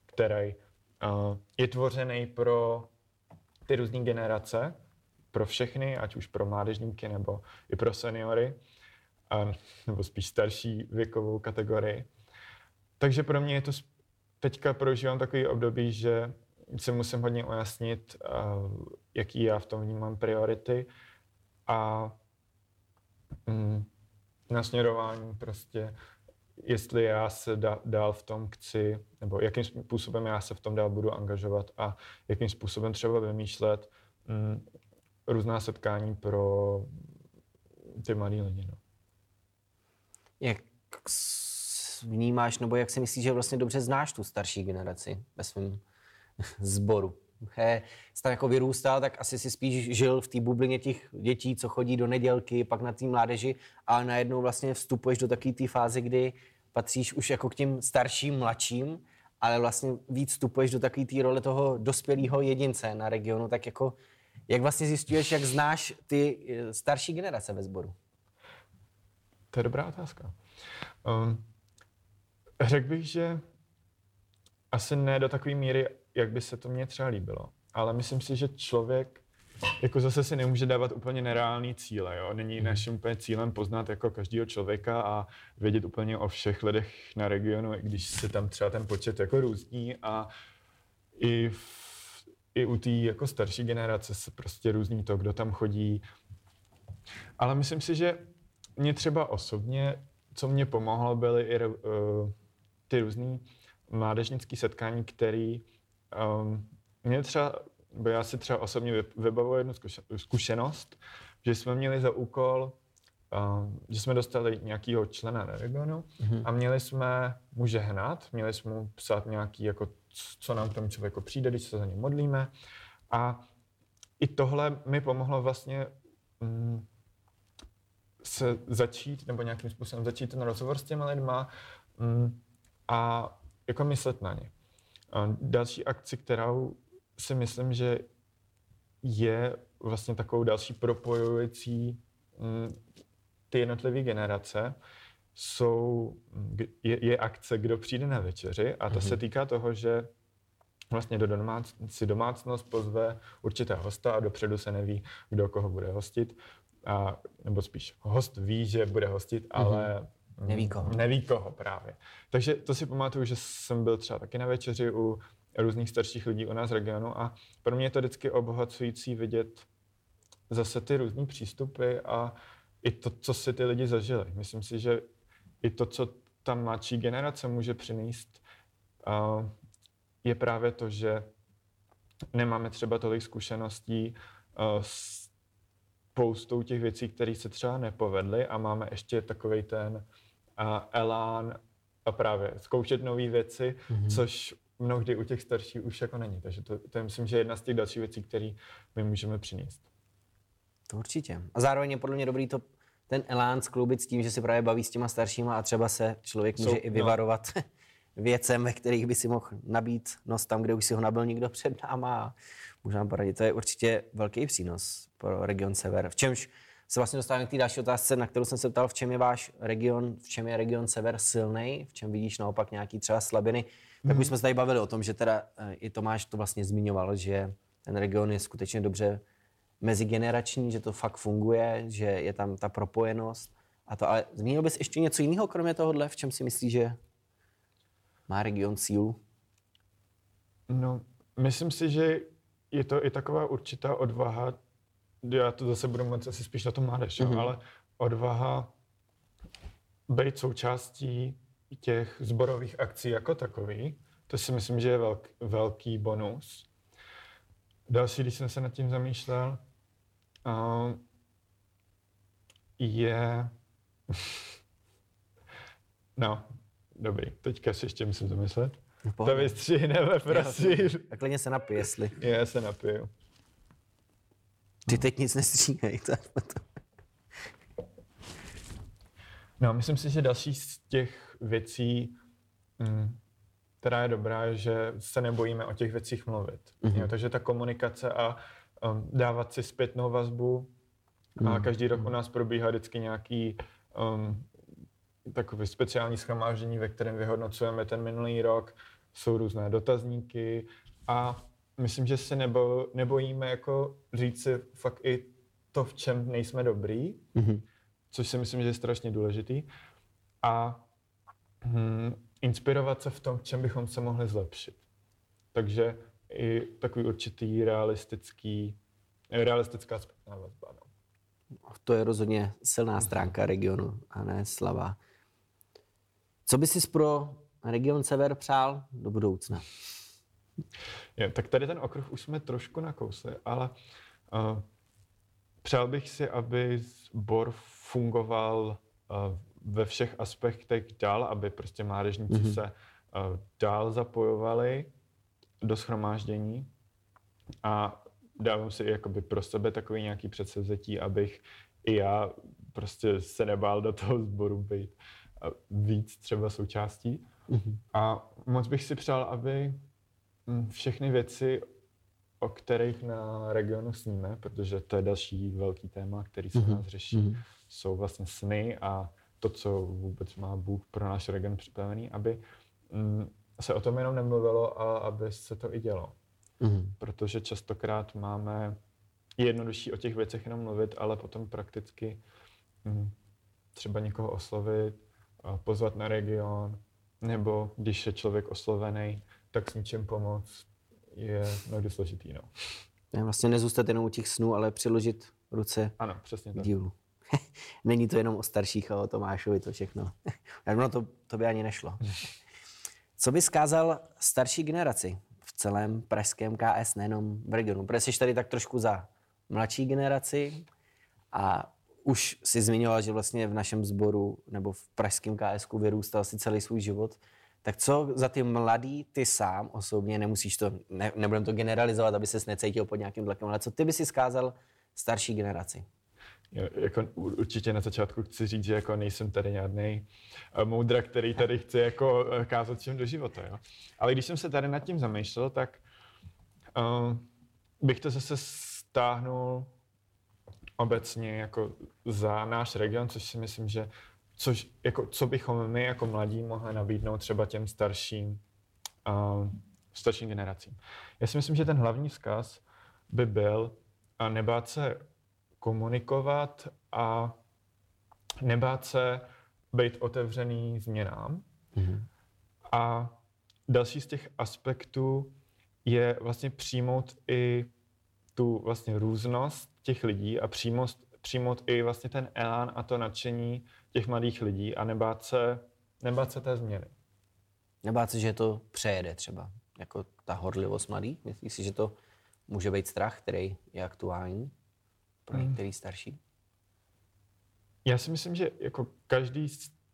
C: který uh, je tvořený pro ty různé generace, pro všechny, ať už pro mládežníky nebo i pro seniory, a, nebo spíš starší věkovou kategorii. Takže pro mě je to, teďka prožívám takový období, že si musím hodně ujasnit, uh, jaký já v tom vnímám priority a mm, nasměrování prostě, jestli já se da, dál v tom chci, nebo jakým způsobem já se v tom dál budu angažovat a jakým způsobem třeba vymýšlet mm, různá setkání pro ty mladé lidi. No.
A: Jak vnímáš, nebo jak si myslíš, že vlastně dobře znáš tu starší generaci ve svém [laughs] sboru? Jsi tam jako vyrůstal, tak asi si spíš žil v té bublině těch dětí, co chodí do nedělky, pak na té mládeži, a najednou vlastně vstupuješ do takové té fáze, kdy patříš už jako k těm starším, mladším, ale vlastně víc vstupuješ do takové té role toho dospělého jedince na regionu, tak jako jak vlastně zjistuješ, jak znáš ty eh, starší generace ve sboru?
C: To je dobrá otázka. Um, řekl bych, že asi ne do takové míry, jak by se to mně třeba líbilo. Ale myslím si, že člověk jako zase si nemůže dávat úplně nereální cíle. Jo? Není naším úplně cílem poznat jako každého člověka a vědět úplně o všech lidech na regionu, i když se tam třeba ten počet jako různí a i, v, i u té jako starší generace se prostě různí to, kdo tam chodí. Ale myslím si, že mě třeba osobně, co mě pomohlo, byly i uh, ty různé mládežnické setkání, které um, mě třeba, bo já si třeba osobně vy- vybavuji jednu zkuše- zkušenost, že jsme měli za úkol, um, že jsme dostali nějakého člena na regionu mm-hmm. a měli jsme mu žehnat, měli jsme mu psát nějaký, jako, co nám k tomu člověku přijde, když se za ně modlíme. A i tohle mi pomohlo vlastně mm, se začít, nebo nějakým způsobem začít ten rozhovor s těmi lidma mm, a jako myslet na ně. A další akci, kterou si myslím, že je vlastně takovou další propojující mm, ty jednotlivé generace, jsou, je, je akce, kdo přijde na večeři a to se týká toho, že vlastně do domác, si domácnost pozve určitého hosta a dopředu se neví, kdo koho bude hostit. A, nebo spíš host ví, že bude hostit, ale mm,
A: Neví koho.
C: Neví koho právě. Takže to si pamatuju, že jsem byl třeba taky na večeři u různých starších lidí u nás v regionu a pro mě je to vždycky obohacující vidět zase ty různé přístupy a i to, co si ty lidi zažili. Myslím si, že i to, co ta mladší generace může přinést, je právě to, že nemáme třeba tolik zkušeností s spoustou těch věcí, které se třeba nepovedly a máme ještě takový ten uh, elán a právě zkoušet nové věci, mm-hmm. což mnohdy u těch starších už jako není. Takže to, to je, myslím, že jedna z těch dalších věcí, které my můžeme přinést.
A: To určitě. A zároveň je podle mě dobrý to, ten elán skloubit s tím, že se právě baví s těma staršíma a třeba se člověk může
C: Jsou-
A: i
C: no.
A: vyvarovat [laughs] věcem, ve kterých by si mohl nabít nos tam, kde už si ho nabil někdo před náma a může nám poradit. To je určitě velký přínos pro region Sever. V čemž se vlastně dostáváme k té další otázce, na kterou jsem se ptal, v čem je váš region, v čem je region Sever silný, v čem vidíš naopak nějaký třeba slabiny. Tak už jsme se tady bavili o tom, že teda eh, i Tomáš to vlastně zmiňoval, že ten region je skutečně dobře mezigenerační, že to fakt funguje, že je tam ta propojenost. A to, ale zmínil bys ještě něco jiného, kromě tohohle, v čem si myslíš, že má region sílu?
C: No, myslím si, že je to i taková určitá odvaha, já to zase budu moc asi spíš na to mládež, mm-hmm. ale odvaha být součástí těch zborových akcí jako takový, to si myslím, že je velk, velký bonus. Další, když jsem se nad tím zamýšlel, uh, je... [laughs] no, dobrý, teďka si ještě musím zamyslet. To
A: pohodě.
C: vystřihneme, prosím.
A: Tak klidně se napij, jestli.
C: Já se napiju.
A: Ty teď nic nestříhej.
C: No, myslím si, že další z těch věcí, mm, která je dobrá, je, že se nebojíme o těch věcích mluvit. Mm-hmm. Jo, takže ta komunikace a um, dávat si zpětnou vazbu. Mm-hmm. A každý rok u nás probíhá vždycky nějaký um, takový speciální schromáždění, ve kterém vyhodnocujeme ten minulý rok. Jsou různé dotazníky a myslím, že se nebo, nebojíme jako říct si fakt i to, v čem nejsme dobrý, mm-hmm. což si myslím, že je strašně důležitý. A hm, inspirovat se v tom, v čem bychom se mohli zlepšit. Takže i takový určitý realistický, realistická zpětná vazba. No.
A: to je rozhodně silná stránka regionu a ne slabá. Co by si pro region Sever přál do budoucna?
C: Je, tak tady ten okruh už jsme trošku nakousli, ale uh, přál bych si, aby sbor fungoval uh, ve všech aspektech dál, aby prostě mládežníci mm-hmm. se uh, dál zapojovali do schromáždění a dávám si jakoby pro sebe takový nějaký předsevzetí, abych i já prostě se nebál do toho sboru být víc třeba součástí. Mm-hmm. A moc bych si přál, aby všechny věci, o kterých na regionu sníme, protože to je další velký téma, který se mm-hmm. nás řeší, mm-hmm. jsou vlastně sny a to, co vůbec má Bůh pro náš region připravený, aby hm, se o tom jenom nemluvilo a aby se to i dělo. Mm-hmm. Protože častokrát máme jednodušší o těch věcech jenom mluvit, ale potom prakticky hm, třeba někoho oslovit, pozvat na region, nebo když je člověk oslovený, tak s ničím pomoct je mnohdy složitý. No.
A: Vlastně nezůstat jenom u těch snů, ale přiložit ruce
C: ano, přesně
A: k dílu. [laughs] Není to jenom o starších a o Tomášovi to všechno. [laughs] no to, to by ani nešlo. Co by skázal starší generaci v celém pražském KS, nejenom v regionu? Protože jsi tady tak trošku za mladší generaci a už si zmiňoval, že vlastně v našem sboru nebo v pražském KS vyrůstal si celý svůj život. Tak co za ty mladý ty sám osobně, nemusíš to, ne, nebudem to generalizovat, aby ses necítil pod nějakým tlakem, ale co ty by si skázal starší generaci?
C: Jako určitě na začátku chci říct, že jako nejsem tady žádný eh, moudra, který tady chce jako eh, kázat všem do života. Jo? Ale když jsem se tady nad tím zamýšlel, tak uh, bych to zase stáhnul obecně jako za náš region, což si myslím, že což, jako, co bychom my jako mladí mohli nabídnout třeba těm starším, uh, starším generacím. Já si myslím, že ten hlavní vzkaz by byl uh, nebát se komunikovat a nebát se být otevřený změnám. Mm-hmm. A další z těch aspektů je vlastně přijmout i tu vlastně různost těch lidí a přijmout, přijmout i vlastně ten elán a to nadšení těch mladých lidí a nebát se, nebát se té změny.
A: Nebát se, že to přejede třeba, jako ta horlivost mladých? Myslíš si, že to může být strach, který je aktuální pro hmm. některý starší?
C: Já si myslím, že jako každý,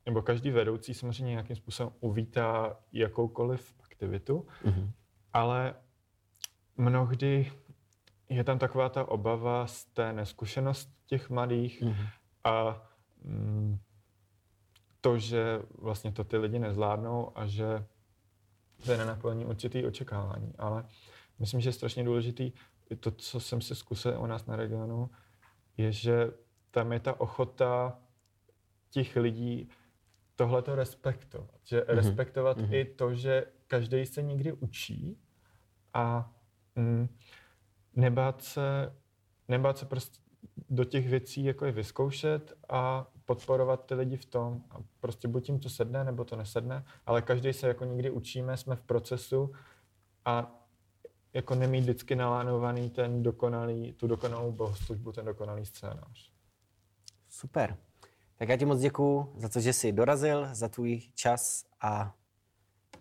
C: nebo každý vedoucí samozřejmě nějakým způsobem uvítá jakoukoliv aktivitu, mm-hmm. ale mnohdy je tam taková ta obava z té neskušenosti těch mladých mm-hmm. a mm, to, že vlastně to ty lidi nezvládnou a že to je nenaplní určitý očekávání. Ale myslím, že je strašně důležitý to, co jsem si zkusil u nás na regionu, je, že tam je ta ochota těch lidí tohle to respektovat. Že mm-hmm. respektovat mm-hmm. i to, že každý se někdy učí a mm, nebát se, nebát se prostě do těch věcí jako je vyzkoušet a podporovat ty lidi v tom. A prostě buď jim to sedne, nebo to nesedne, ale každý se jako někdy učíme, jsme v procesu a jako nemít vždycky nalánovaný ten dokonalý, tu dokonalou bohoslužbu, ten dokonalý scénář.
A: Super. Tak já ti moc děkuju za to, že jsi dorazil, za tvůj čas a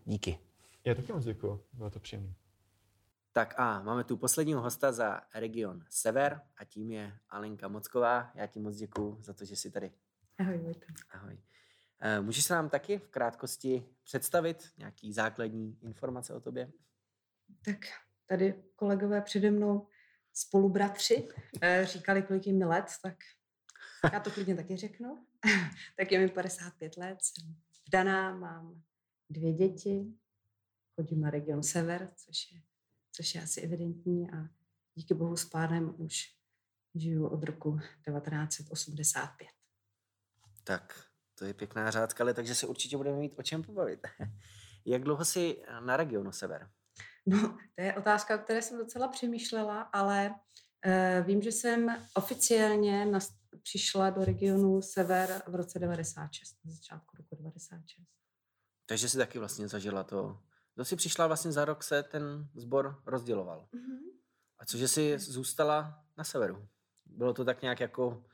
A: díky.
C: Já taky moc děkuju, bylo to příjemné.
A: Tak a máme tu posledního hosta za region Sever a tím je Alenka Mocková. Já ti moc děkuju za to, že jsi tady.
D: Ahoj, Vojta.
A: Ahoj. Eh, můžeš se nám taky v krátkosti představit nějaký základní informace o tobě?
D: Tak tady kolegové přede mnou spolubratři eh, říkali, kolik jim let, tak já to klidně taky řeknu. [laughs] tak je mi 55 let, jsem vdaná, mám dvě děti, chodím na region Sever, což je což je asi evidentní a díky bohu s pánem už žiju od roku 1985.
A: Tak, to je pěkná řádka, ale takže se určitě budeme mít o čem pobavit. [laughs] Jak dlouho jsi na regionu Sever?
D: No, to je otázka, o které jsem docela přemýšlela, ale uh, vím, že jsem oficiálně na, přišla do regionu Sever v roce 96, na začátku roku 96.
A: Takže jsi taky vlastně zažila to to si přišla vlastně za rok se ten sbor rozděloval. Mm-hmm. A cože jsi zůstala na severu? Bylo to tak nějak jako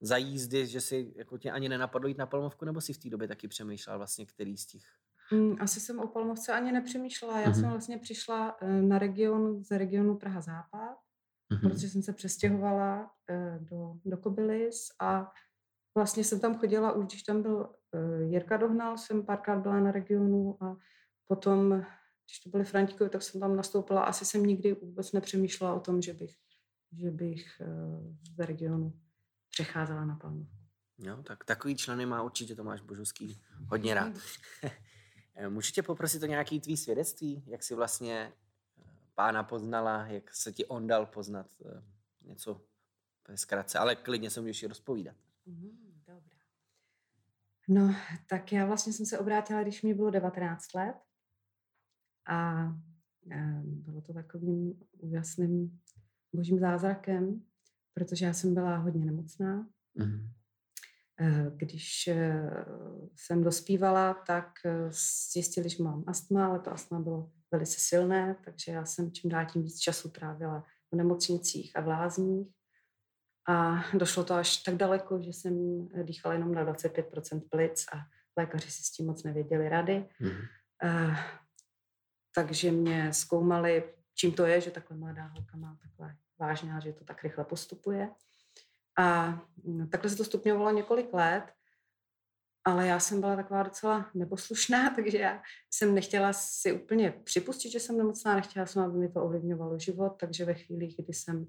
A: za jízdy, že si jako tě ani nenapadlo jít na Palmovku, nebo si v té době taky přemýšlela vlastně, který z těch?
D: Mm, asi jsem o Palmovce ani nepřemýšlela. Já mm-hmm. jsem vlastně přišla eh, na region, z regionu Praha Západ, mm-hmm. protože jsem se přestěhovala eh, do, do Kobylis a vlastně jsem tam chodila už, když tam byl uh, Jirka Dohnal, jsem párkrát byla na regionu a potom, když to byly Frantíkovi, tak jsem tam nastoupila. Asi jsem nikdy vůbec nepřemýšlela o tom, že bych, že bych uh, z regionu přecházela na Palmovku.
A: Jo, tak takový členy má určitě Tomáš Božovský hodně rád. [laughs] Můžu tě poprosit o nějaký tvý svědectví, jak jsi vlastně pána poznala, jak se ti on dal poznat něco zkratce, ale klidně se můžeš i rozpovídat.
D: Mm, dobrá. No, tak já vlastně jsem se obrátila, když mi bylo 19 let a bylo to takovým úžasným božím zázrakem, protože já jsem byla hodně nemocná. Mm. Když eh, jsem dospívala, tak eh, zjistili, že mám astma, ale to astma bylo velice silné, takže já jsem čím dál tím víc času trávila v nemocnicích a v lázních. A došlo to až tak daleko, že jsem dýchala jenom na 25% plic a lékaři si s tím moc nevěděli rady. Mm. Takže mě zkoumali, čím to je, že takhle mladá holka má takhle vážně že to tak rychle postupuje. A mm, takhle se to stupňovalo několik let, ale já jsem byla taková docela neposlušná, [laughs] takže já jsem nechtěla si úplně připustit, že jsem nemocná, nechtěla jsem, aby mi to ovlivňovalo život, takže ve chvíli, kdy jsem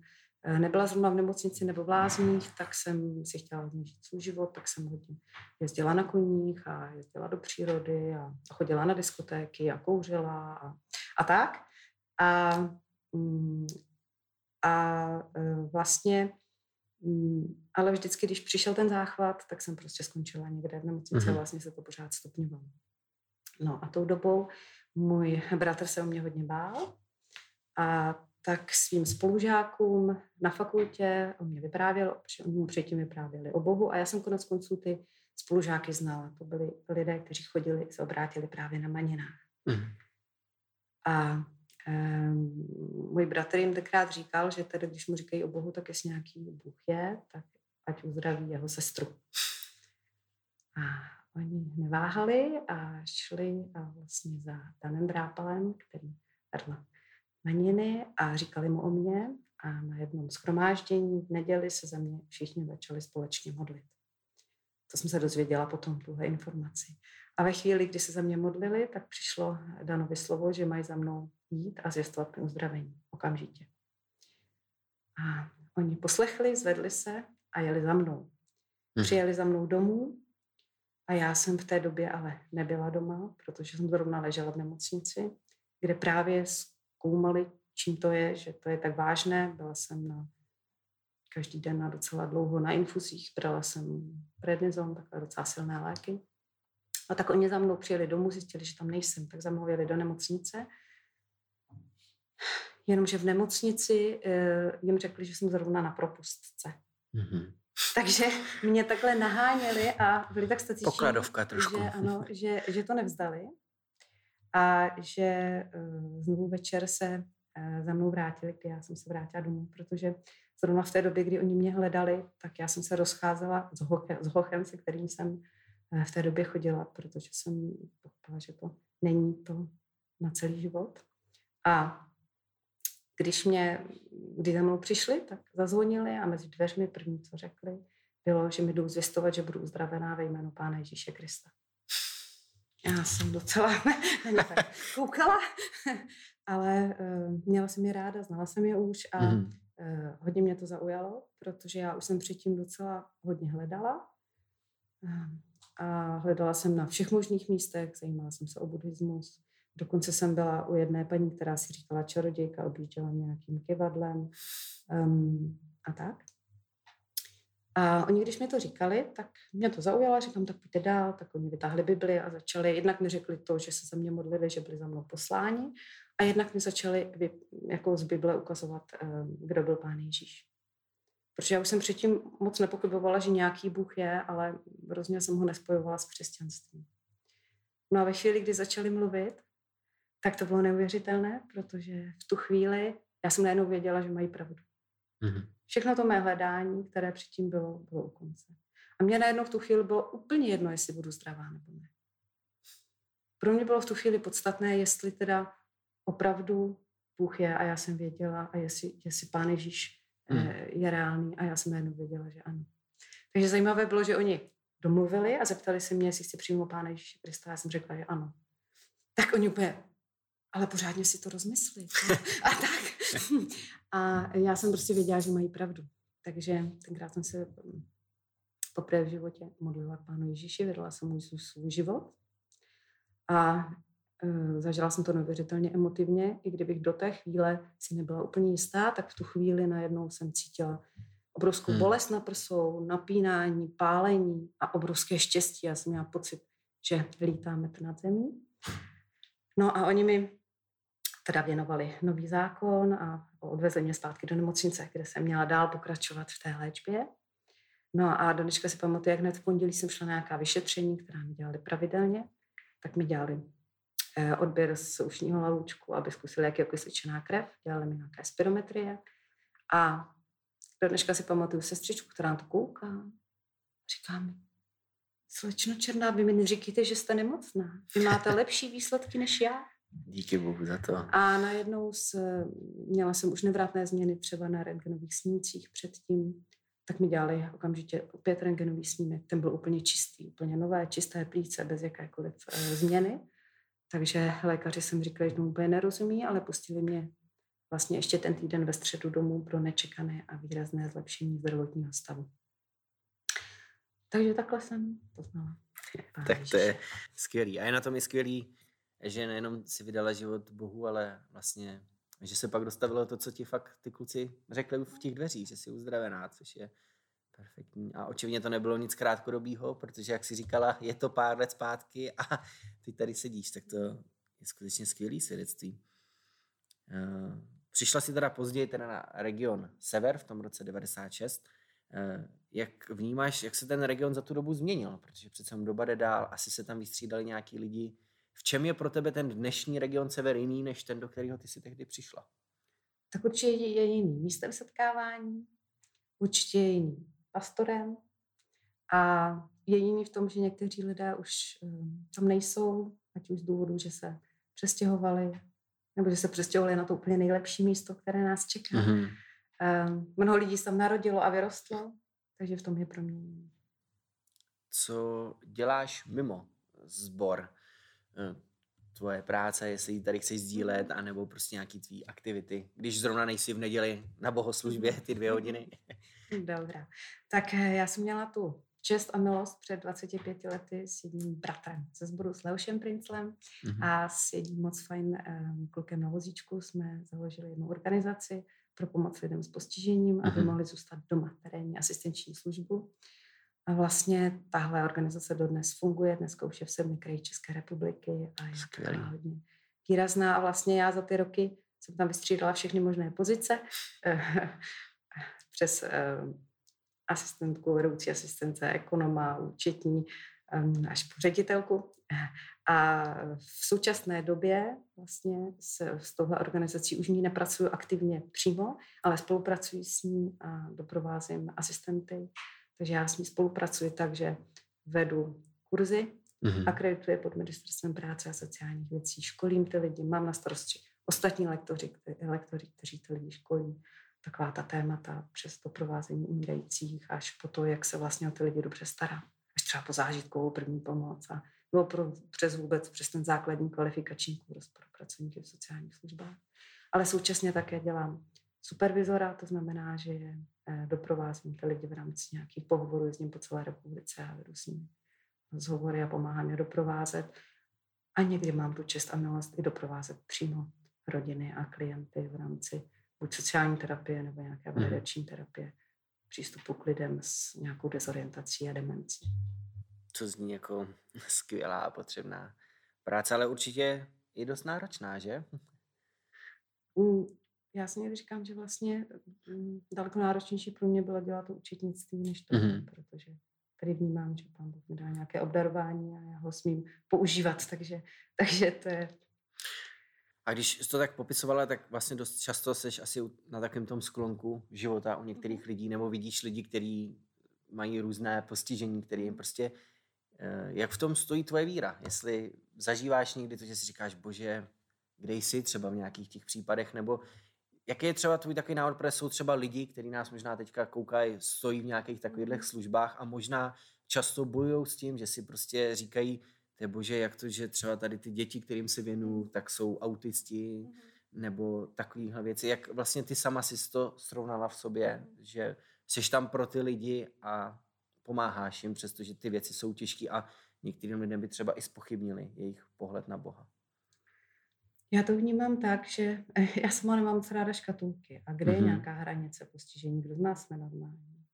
D: nebyla zrovna v nemocnici nebo v lázních, tak jsem si chtěla žít svůj život, tak jsem hodně jezdila na koních a jezdila do přírody a chodila na diskotéky a kouřila a, a tak. A, mm, a eh, vlastně Mm, ale vždycky, když přišel ten záchvat, tak jsem prostě skončila někde v nemocnici mm-hmm. a vlastně se to pořád stupňovalo. No a tou dobou můj bratr se o mě hodně bál a tak svým spolužákům na fakultě o mě vyprávěl, oni mu předtím vyprávěli o Bohu a já jsem konec konců ty spolužáky znala. To byli lidé, kteří chodili, se obrátili právě na maninách. Mm. A Um, můj bratr jim tenkrát říkal, že tedy, když mu říkají o Bohu, tak jestli nějaký Bůh je, tak ať uzdraví jeho sestru. A oni neváhali a šli a vlastně za Danem Drápalem, který vedl maniny a říkali mu o mě a na jednom schromáždění v neděli se za mě všichni začali společně modlit. To jsem se dozvěděla potom, tuhle informaci. A ve chvíli, kdy se za mě modlili, tak přišlo Danovi slovo, že mají za mnou jít a zjistovat mi uzdravení okamžitě. A oni poslechli, zvedli se a jeli za mnou. Hmm. Přijeli za mnou domů a já jsem v té době ale nebyla doma, protože jsem zrovna ležela v nemocnici, kde právě zkoumali, čím to je, že to je tak vážné. Byla jsem na každý den na docela dlouho na infuzích, brala jsem prednizon, takové docela silné léky. A tak oni za mnou přijeli domů, zjistili, že tam nejsem, tak za mnou jeli do nemocnice jenomže v nemocnici uh, jim řekli, že jsem zrovna na propustce. Mm-hmm. Takže mě takhle naháněli a byli tak statiční,
A: Pokladovka trošku.
D: Že, ano, že, že to nevzdali a že uh, znovu večer se uh, za mnou vrátili, kdy já jsem se vrátila domů, protože zrovna v té době, kdy oni mě hledali, tak já jsem se rozcházela s, hoche, s hochem, se kterým jsem uh, v té době chodila, protože jsem pochopila, že to není to na celý život. A když mě, když za mnou přišli, tak zazvonili a mezi dveřmi první, co řekli, bylo, že mi jdou zvěstovat, že budu uzdravená ve jménu Pána Ježíše Krista. Já jsem docela [laughs] na ně tak koukala, [laughs] ale uh, měla jsem je ráda, znala jsem je už a mm. uh, hodně mě to zaujalo, protože já už jsem předtím docela hodně hledala. Uh, a hledala jsem na všech možných místech, zajímala jsem se o buddhismus, Dokonce jsem byla u jedné paní, která si říkala čarodějka, objížděla nějakým kivadlem um, a tak. A oni, když mi to říkali, tak mě to zaujalo, říkám, tak pojďte dál, tak oni vytáhli Bibli a začali, jednak mi řekli to, že se za mě modlili, že byli za mnou posláni, a jednak mi začali jako z Bible ukazovat, um, kdo byl Pán Ježíš. Protože já už jsem předtím moc nepochybovala, že nějaký Bůh je, ale hrozně jsem ho nespojovala s křesťanstvím. No a ve chvíli, kdy začali mluvit, tak to bylo neuvěřitelné, protože v tu chvíli já jsem najednou věděla, že mají pravdu. Mm-hmm. Všechno to mé hledání, které předtím bylo, bylo u konce. A mě najednou v tu chvíli bylo úplně jedno, jestli budu zdravá nebo ne. Pro mě bylo v tu chvíli podstatné, jestli teda opravdu Bůh je a já jsem věděla a jestli, jestli Pán Ježíš mm. je reálný a já jsem najednou věděla, že ano. Takže zajímavé bylo, že oni domluvili a zeptali se mě, jestli chci přijmout Pána Ježíše Krista. Já jsem řekla, že ano. Tak oni úplně, ale pořádně si to rozmysli. [laughs] A tak. [laughs] A já jsem prostě věděla, že mají pravdu. Takže tenkrát jsem se mm, poprvé v životě modlila k Pánu Ježíši, vydala jsem mu svůj život. A uh, zažila jsem to neuvěřitelně emotivně, i kdybych do té chvíle si nebyla úplně jistá, tak v tu chvíli najednou jsem cítila obrovskou hmm. bolest na prsou, napínání, pálení a obrovské štěstí. Já jsem měla pocit, že lítáme nad zemí. No a oni mi teda věnovali nový zákon a odvezli mě zpátky do nemocnice, kde jsem měla dál pokračovat v té léčbě. No a do dneška si pamatuju, jak hned v pondělí jsem šla na nějaká vyšetření, která mi dělali pravidelně, tak mi dělali eh, odběr z ušního lalůčku, aby zkusili, jak je okysličená krev, dělali mi nějaké spirometrie a do dneška si pamatuju sestřičku, která na to kouká. Říká mi, slečno Černá, vy mi neříkejte, že jste nemocná. Vy máte [laughs] lepší výsledky než já.
A: Díky bohu za to.
D: A najednou s, měla jsem už nevratné změny třeba na rentgenových snímcích předtím, tak mi dělali okamžitě opět rentgenový snímek. Ten byl úplně čistý, úplně nové, čisté plíce, bez jakékoliv e, změny. Takže lékaři jsem říkali, že tomu úplně nerozumí, ale pustili mě vlastně ještě ten týden ve středu domů pro nečekané a výrazné zlepšení zdravotního stavu. Takže takhle jsem to znala.
A: tak to je skvělý. A je na tom i skvělý, že nejenom si vydala život Bohu, ale vlastně, že se pak dostavilo to, co ti fakt ty kluci řekli v těch dveřích, že jsi uzdravená, což je perfektní. A očividně to nebylo nic krátkodobího, protože, jak si říkala, je to pár let zpátky a ty tady sedíš, tak to je skutečně skvělý svědectví. Eh, přišla si teda později teda na region Sever v tom roce 96. Eh, jak vnímáš, jak se ten region za tu dobu změnil? Protože přece doba jde dál, asi se tam vystřídali nějaký lidi, v čem je pro tebe ten dnešní region Sever jiný, než ten, do kterého ty si tehdy přišla?
D: Tak určitě je jiný místem setkávání, určitě je jiný pastorem a je jiný v tom, že někteří lidé už um, tam nejsou, ať už z důvodu, že se přestěhovali, nebo že se přestěhovali na to úplně nejlepší místo, které nás čeká. Mm-hmm. Mnoho lidí se tam narodilo a vyrostlo, takže v tom je pro mě.
A: Co děláš mimo zbor? Eh, tvoje práce, jestli ji tady chceš sdílet, mhm. anebo prostě nějaký tvý aktivity, když zrovna nejsi v neděli na bohoslužbě ty dvě hodiny. [laughs]
D: Dobrá. Tak eh, já jsem měla tu čest a milost před 25 lety s jedním bratrem ze sboru s Leošem Princlem mm-hmm. a s jedním moc fajn um, klukem na vozíčku jsme založili jednu organizaci pro pomoc lidem s postižením, aby mm-hmm. mohli zůstat doma, terénní asistenční službu. A vlastně tahle organizace dodnes funguje, dneska už je v sedmi kraji České republiky a je Skvělý. hodně výrazná. A vlastně já za ty roky jsem tam vystřídala všechny možné pozice, [laughs] přes eh, asistentku, vedoucí asistence, ekonoma, účetní, eh, až po ředitelku. A v současné době vlastně s, s touhle organizací už ní nepracuju aktivně přímo, ale spolupracuji s ní a doprovázím asistenty takže já s ní spolupracuji tak, že vedu kurzy, mm-hmm. akredituji pod ministerstvem práce a sociálních věcí, školím ty lidi, mám na starosti ostatní lektoři, kteří, lektoři, kteří ty lidi školí. Taková ta témata přes to provázení umírajících až po to, jak se vlastně o ty lidi dobře stará. Až třeba po zážitkovou první pomoc a nebo pro, přes vůbec přes ten základní kvalifikační kurz pro pracovníky v sociálních službách. Ale současně také dělám supervizora, to znamená, že je Eh, doprovázím ty lidi v rámci nějakých pohovorů, jezdím po celé republice a vedu s nimi rozhovory a pomáhám je doprovázet. A někdy mám tu čest a milost i doprovázet přímo rodiny a klienty v rámci buď sociální terapie nebo nějaké mhm. validační terapie, přístupu k lidem s nějakou dezorientací a demencí.
A: Co zní jako [laughs] skvělá a potřebná práce, ale určitě i dost náročná, že?
D: Já si někdy říkám, že vlastně mm, daleko náročnější pro mě bylo dělat to účetnictví, než to, mm-hmm. protože tady vnímám, že pán Bůh mi dá nějaké obdarování a já ho smím používat, takže, takže to je...
A: A když jsi to tak popisovala, tak vlastně dost často seš asi na takovém tom sklonku života u některých mm-hmm. lidí, nebo vidíš lidi, kteří mají různé postižení, který jim prostě... Eh, jak v tom stojí tvoje víra? Jestli zažíváš někdy to, že si říkáš, bože, kde jsi třeba v nějakých těch případech, nebo jaký je třeba tvůj takový návod, protože jsou třeba lidi, kteří nás možná teďka koukají, stojí v nějakých takových
D: Mhm.
A: službách a možná často bojují s tím, že si prostě říkají, to je bože, jak to, že třeba tady ty děti, kterým se věnuju, tak jsou autisti, nebo takovéhle věci. Jak vlastně ty sama si to srovnala v sobě, že jsi tam pro ty lidi a pomáháš jim, přestože ty věci jsou těžké a některým lidem by třeba i spochybnili jejich pohled na Boha.
D: Já to vnímám tak, že [laughs] já sama nemám moc ráda škatulky. A kde je
A: Mhm.
D: nějaká hranice postižení? Kdo z nás jsme normální?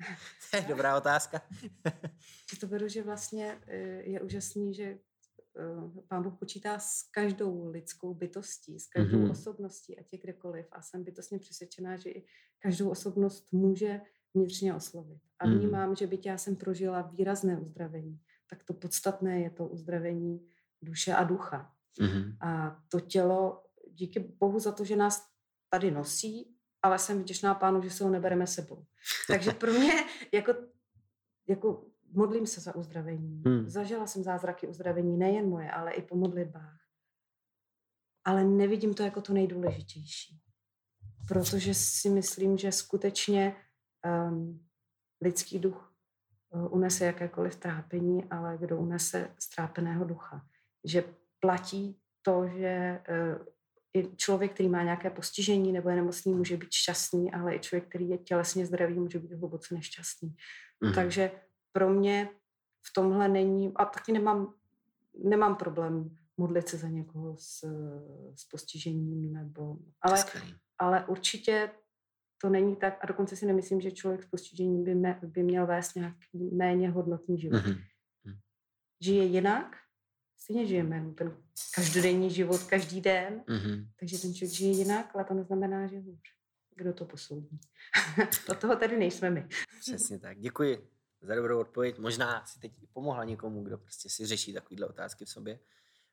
D: [laughs]
A: To je dobrá otázka. [laughs]
D: To beru, že vlastně eh, je úžasný, že eh, Pán Bůh počítá s každou lidskou bytostí, s každou
A: Mhm.
D: osobností, ať je kdekoliv. A jsem bytostně přesvědčená, že i každou osobnost může vnitřně oslovit. A
A: Mhm.
D: vnímám, že byť já jsem prožila výrazné uzdravení, tak to podstatné je to uzdravení duše a ducha.
A: Mhm.
D: A to tělo, díky Bohu za to, že nás tady nosí, ale jsem vděčná pánu, že se ho nebereme sebou. Takže pro mě jako, jako modlím se za uzdravení.
A: Hmm.
D: Zažila jsem zázraky uzdravení, nejen moje, ale i po modlitbách. Ale nevidím to jako to nejdůležitější. Protože si myslím, že skutečně um, lidský duch uh, unese jakékoliv trápení, ale kdo unese strápeného ducha. Že platí to, že uh, i člověk, který má nějaké postižení nebo je nemocný, může být šťastný, ale i člověk, který je tělesně zdravý, může být hluboce nešťastný.
A: Mhm.
D: Takže pro mě v tomhle není, a taky nemám, nemám problém modlit se za někoho s, s postižením, nebo, ale, ale určitě to není tak, a dokonce si nemyslím, že člověk s postižením by, me, by měl vést nějaký méně hodnotný život.
A: Mhm.
D: Žije jinak, stejně žijeme jenom ten každodenní život, každý den,
A: Mhm.
D: takže ten člověk žije jinak, ale to neznamená, že hůř. Kdo to posoudí? [laughs] Od toho tady nejsme my.
A: Přesně tak. Děkuji za dobrou odpověď. Možná si teď pomohla někomu, kdo prostě si řeší takovéhle otázky v sobě.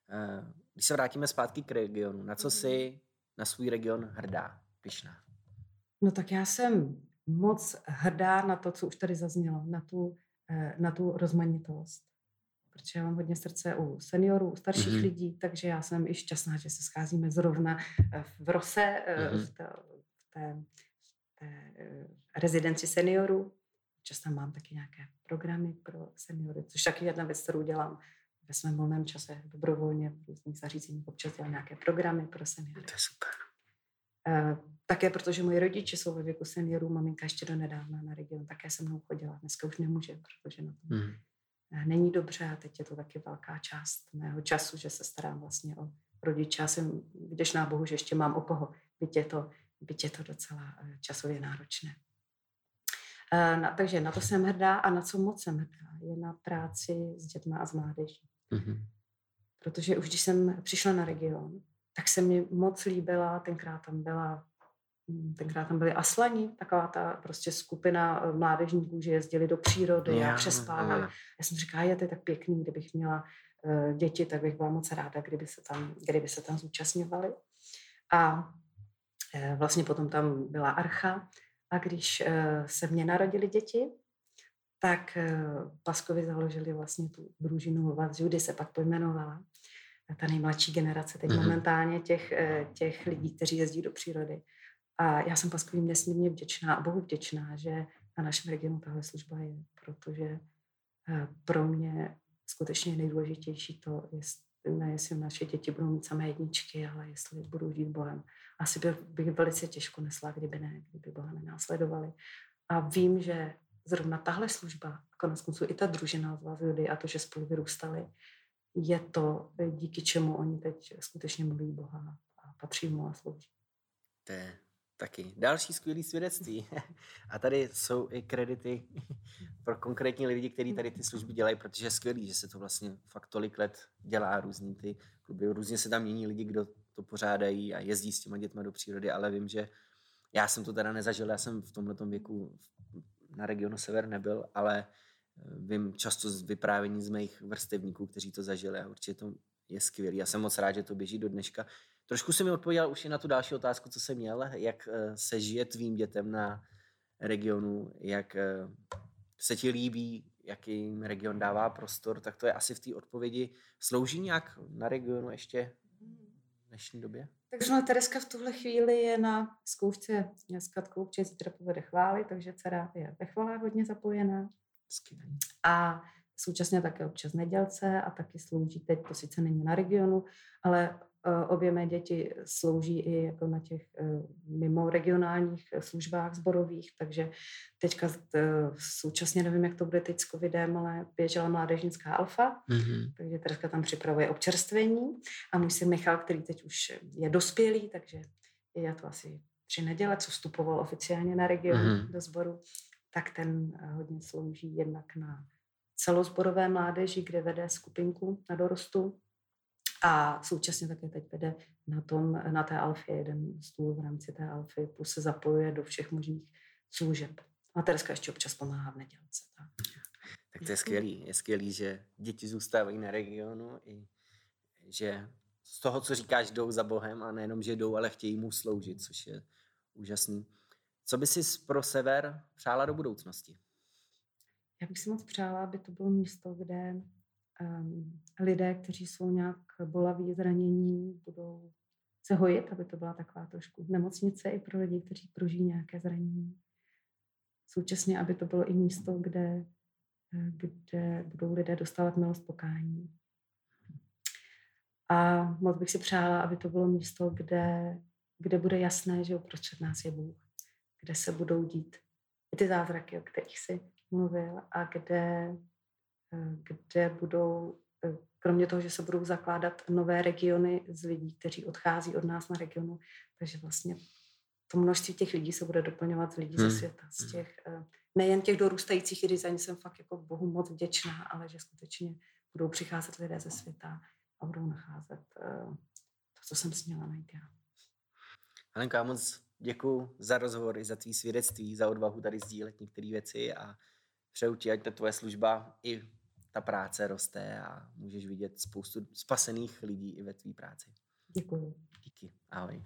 A: Eh, Když se vrátíme zpátky k regionu, na co jsi na svůj region hrdá, pyšná?
D: No tak já jsem moc hrdá na to, co už tady zaznělo, na tu, eh, na tu rozmanitost. Protože já mám hodně srdce u seniorů, u starších
A: Mhm.
D: mm-hmm. lidí, takže já jsem i šťastná, že se scházíme zrovna eh, v Rose,
A: Mhm.
D: mm-hmm. v té, v té, v té eh, rezidenci seniorů. Často mám taky nějaké programy pro seniory, což taky jedna věc, kterou dělám ve svém volném čase dobrovolně v různých zařízeních. Občas dělám nějaké programy pro seniory.
A: To je super.
D: Také protože moji rodiče jsou ve věku seniorů, maminka ještě do nedávna na region také se mnou chodila. Dneska už nemůže, protože na tom
A: Mhm.
D: Není dobře a teď je to taky velká část mého času, že se starám vlastně o rodiče. Já jsem vděčná Bohu, že ještě mám o koho, byť je to, byť je to docela eh, časově náročné. Eh, Na, takže na to jsem hrdá a na co moc jsem hrdá, je na práci s dětmi a s mládeží
A: Mhm.
D: protože už když jsem přišla na region, tak se mi moc líbila, tenkrát tam byla Tenkrát tam byli aslani, taková ta prostě skupina eh, mládežníků, že jezdili do přírody a
A: Já,
D: přespávali.
A: ano.
D: Já jsem říkala, je to je tak pěkný, kdybych měla uh, děti, tak bych byla moc ráda, kdyby se tam, kdyby se tam zúčastňovali. A uh, vlastně potom tam byla archa a když se mně narodili děti, tak Paskovi založili vlastně tu družinu Lovat Judy se pak pojmenovala. Ta nejmladší generace teď
A: Mhm.
D: mm-hmm. momentálně těch, eh, těch lidí, kteří jezdí do přírody. A já jsem Paskovým nesmírně vděčná a Bohu vděčná, že na našem regionu tahle služba je, protože eh, pro mě skutečně nejdůležitější to, jestli, ne jestli naše děti budou mít samé jedničky, ale jestli budou žít Bohem. Asi by, bych velice těžko nesla, kdyby ne, kdyby Boha nenásledovali. A vím, že zrovna tahle služba, konec konců i ta družina z Vazudy a to, že spolu vyrůstali, je to, díky čemu oni teď skutečně mluví Boha a patří mu a slouží.
A: To je taky další skvělý svědectví. [laughs] A tady jsou i kredity pro konkrétní lidi, kteří tady ty služby dělají, protože je skvělý, že se to vlastně fakt tolik let dělá různý ty kluby. Různě se tam mění lidi, kdo to pořádají a jezdí s těma dětma do přírody, ale vím, že já jsem to teda nezažil, já jsem v tomhle věku na regionu Sever nebyl, ale eh, vím často z vyprávění z mých vrstevníků, kteří to zažili a určitě to je skvělý. Já jsem moc rád, že to běží do dneška. Trošku si mi odpověděl už i na tu další otázku, co jsem měl, jak eh, se žije tvým dětem na regionu, jak eh, se ti líbí, jaký jim region dává prostor, tak to je asi v té odpovědi. Slouží nějak na regionu ještě? dnešní době?
D: Tak zrovna Tereska v tuhle chvíli je na zkoušce s Katkou, určitě zítra povede chvály, takže dcera je ve chvalách hodně zapojená.
A: Skvělý.
D: A současně také občas nedělce a taky slouží, teď to sice není na regionu, ale obě mé děti slouží i jako na těch uh, mimo regionálních službách zborových, takže teďka uh, současně nevím, jak to bude teď s covidem, ale běžela mládežnická alfa,
A: Mm-hmm.
D: takže Tereska tam připravuje občerstvení a můj syn Michal, který teď už je dospělý, takže je to asi tři neděle, co vstupoval oficiálně na region
A: Mhm.
D: do sboru, tak ten eh, hodně slouží jednak na celozborové mládeži, kde vede skupinku na dorostu a současně také teď vede na, tom, na té alfě jeden stůl v rámci té alfy, plus se zapojuje do všech možných služeb. A Tereska ještě občas pomáhá v nedělce. Tak.
A: Tak to je skvělý. Je skvělý, že děti zůstávají na regionu i že z toho, co říkáš, jdou za Bohem a nejenom, že jdou, ale chtějí mu sloužit, což je úžasný. Co by si pro sever přála do budoucnosti?
D: Já bych si moc přála, aby to bylo místo, kde lidé, kteří jsou nějak bolaví, zranění, budou se hojit, aby to byla taková trošku nemocnice i pro lidi, kteří prožijí nějaké zranění. Současně, aby to bylo i místo, kde, eh, kde budou lidé dostávat milost pokání. A moc bych si přála, aby to bylo místo, kde, kde bude jasné, že uprostřed nás je Bůh, kde se budou dít ty zázraky, o kterých si mluvil, a kde, kde budou, eh, kromě toho, že se budou zakládat nové regiony z lidí, kteří odchází od nás na regionu, takže vlastně to množství těch lidí se bude doplňovat z lidí
A: Hmm.
D: ze světa, z těch, eh, nejen těch dorůstajících, kdy za ně jsem fakt jako Bohu moc vděčná, ale že skutečně budou přicházet lidé ze světa a budou nacházet eh, to, co jsem směla najít já.
A: Helenka, já moc děkuji za rozhovor i za tvý svědectví, za odvahu tady sdílet některé věci a přeju ti, ať ta tvoje služba i ta práce roste a můžeš vidět spoustu spasených lidí i ve tvý práci.
D: Děkuju.
A: Díky. Ahoj.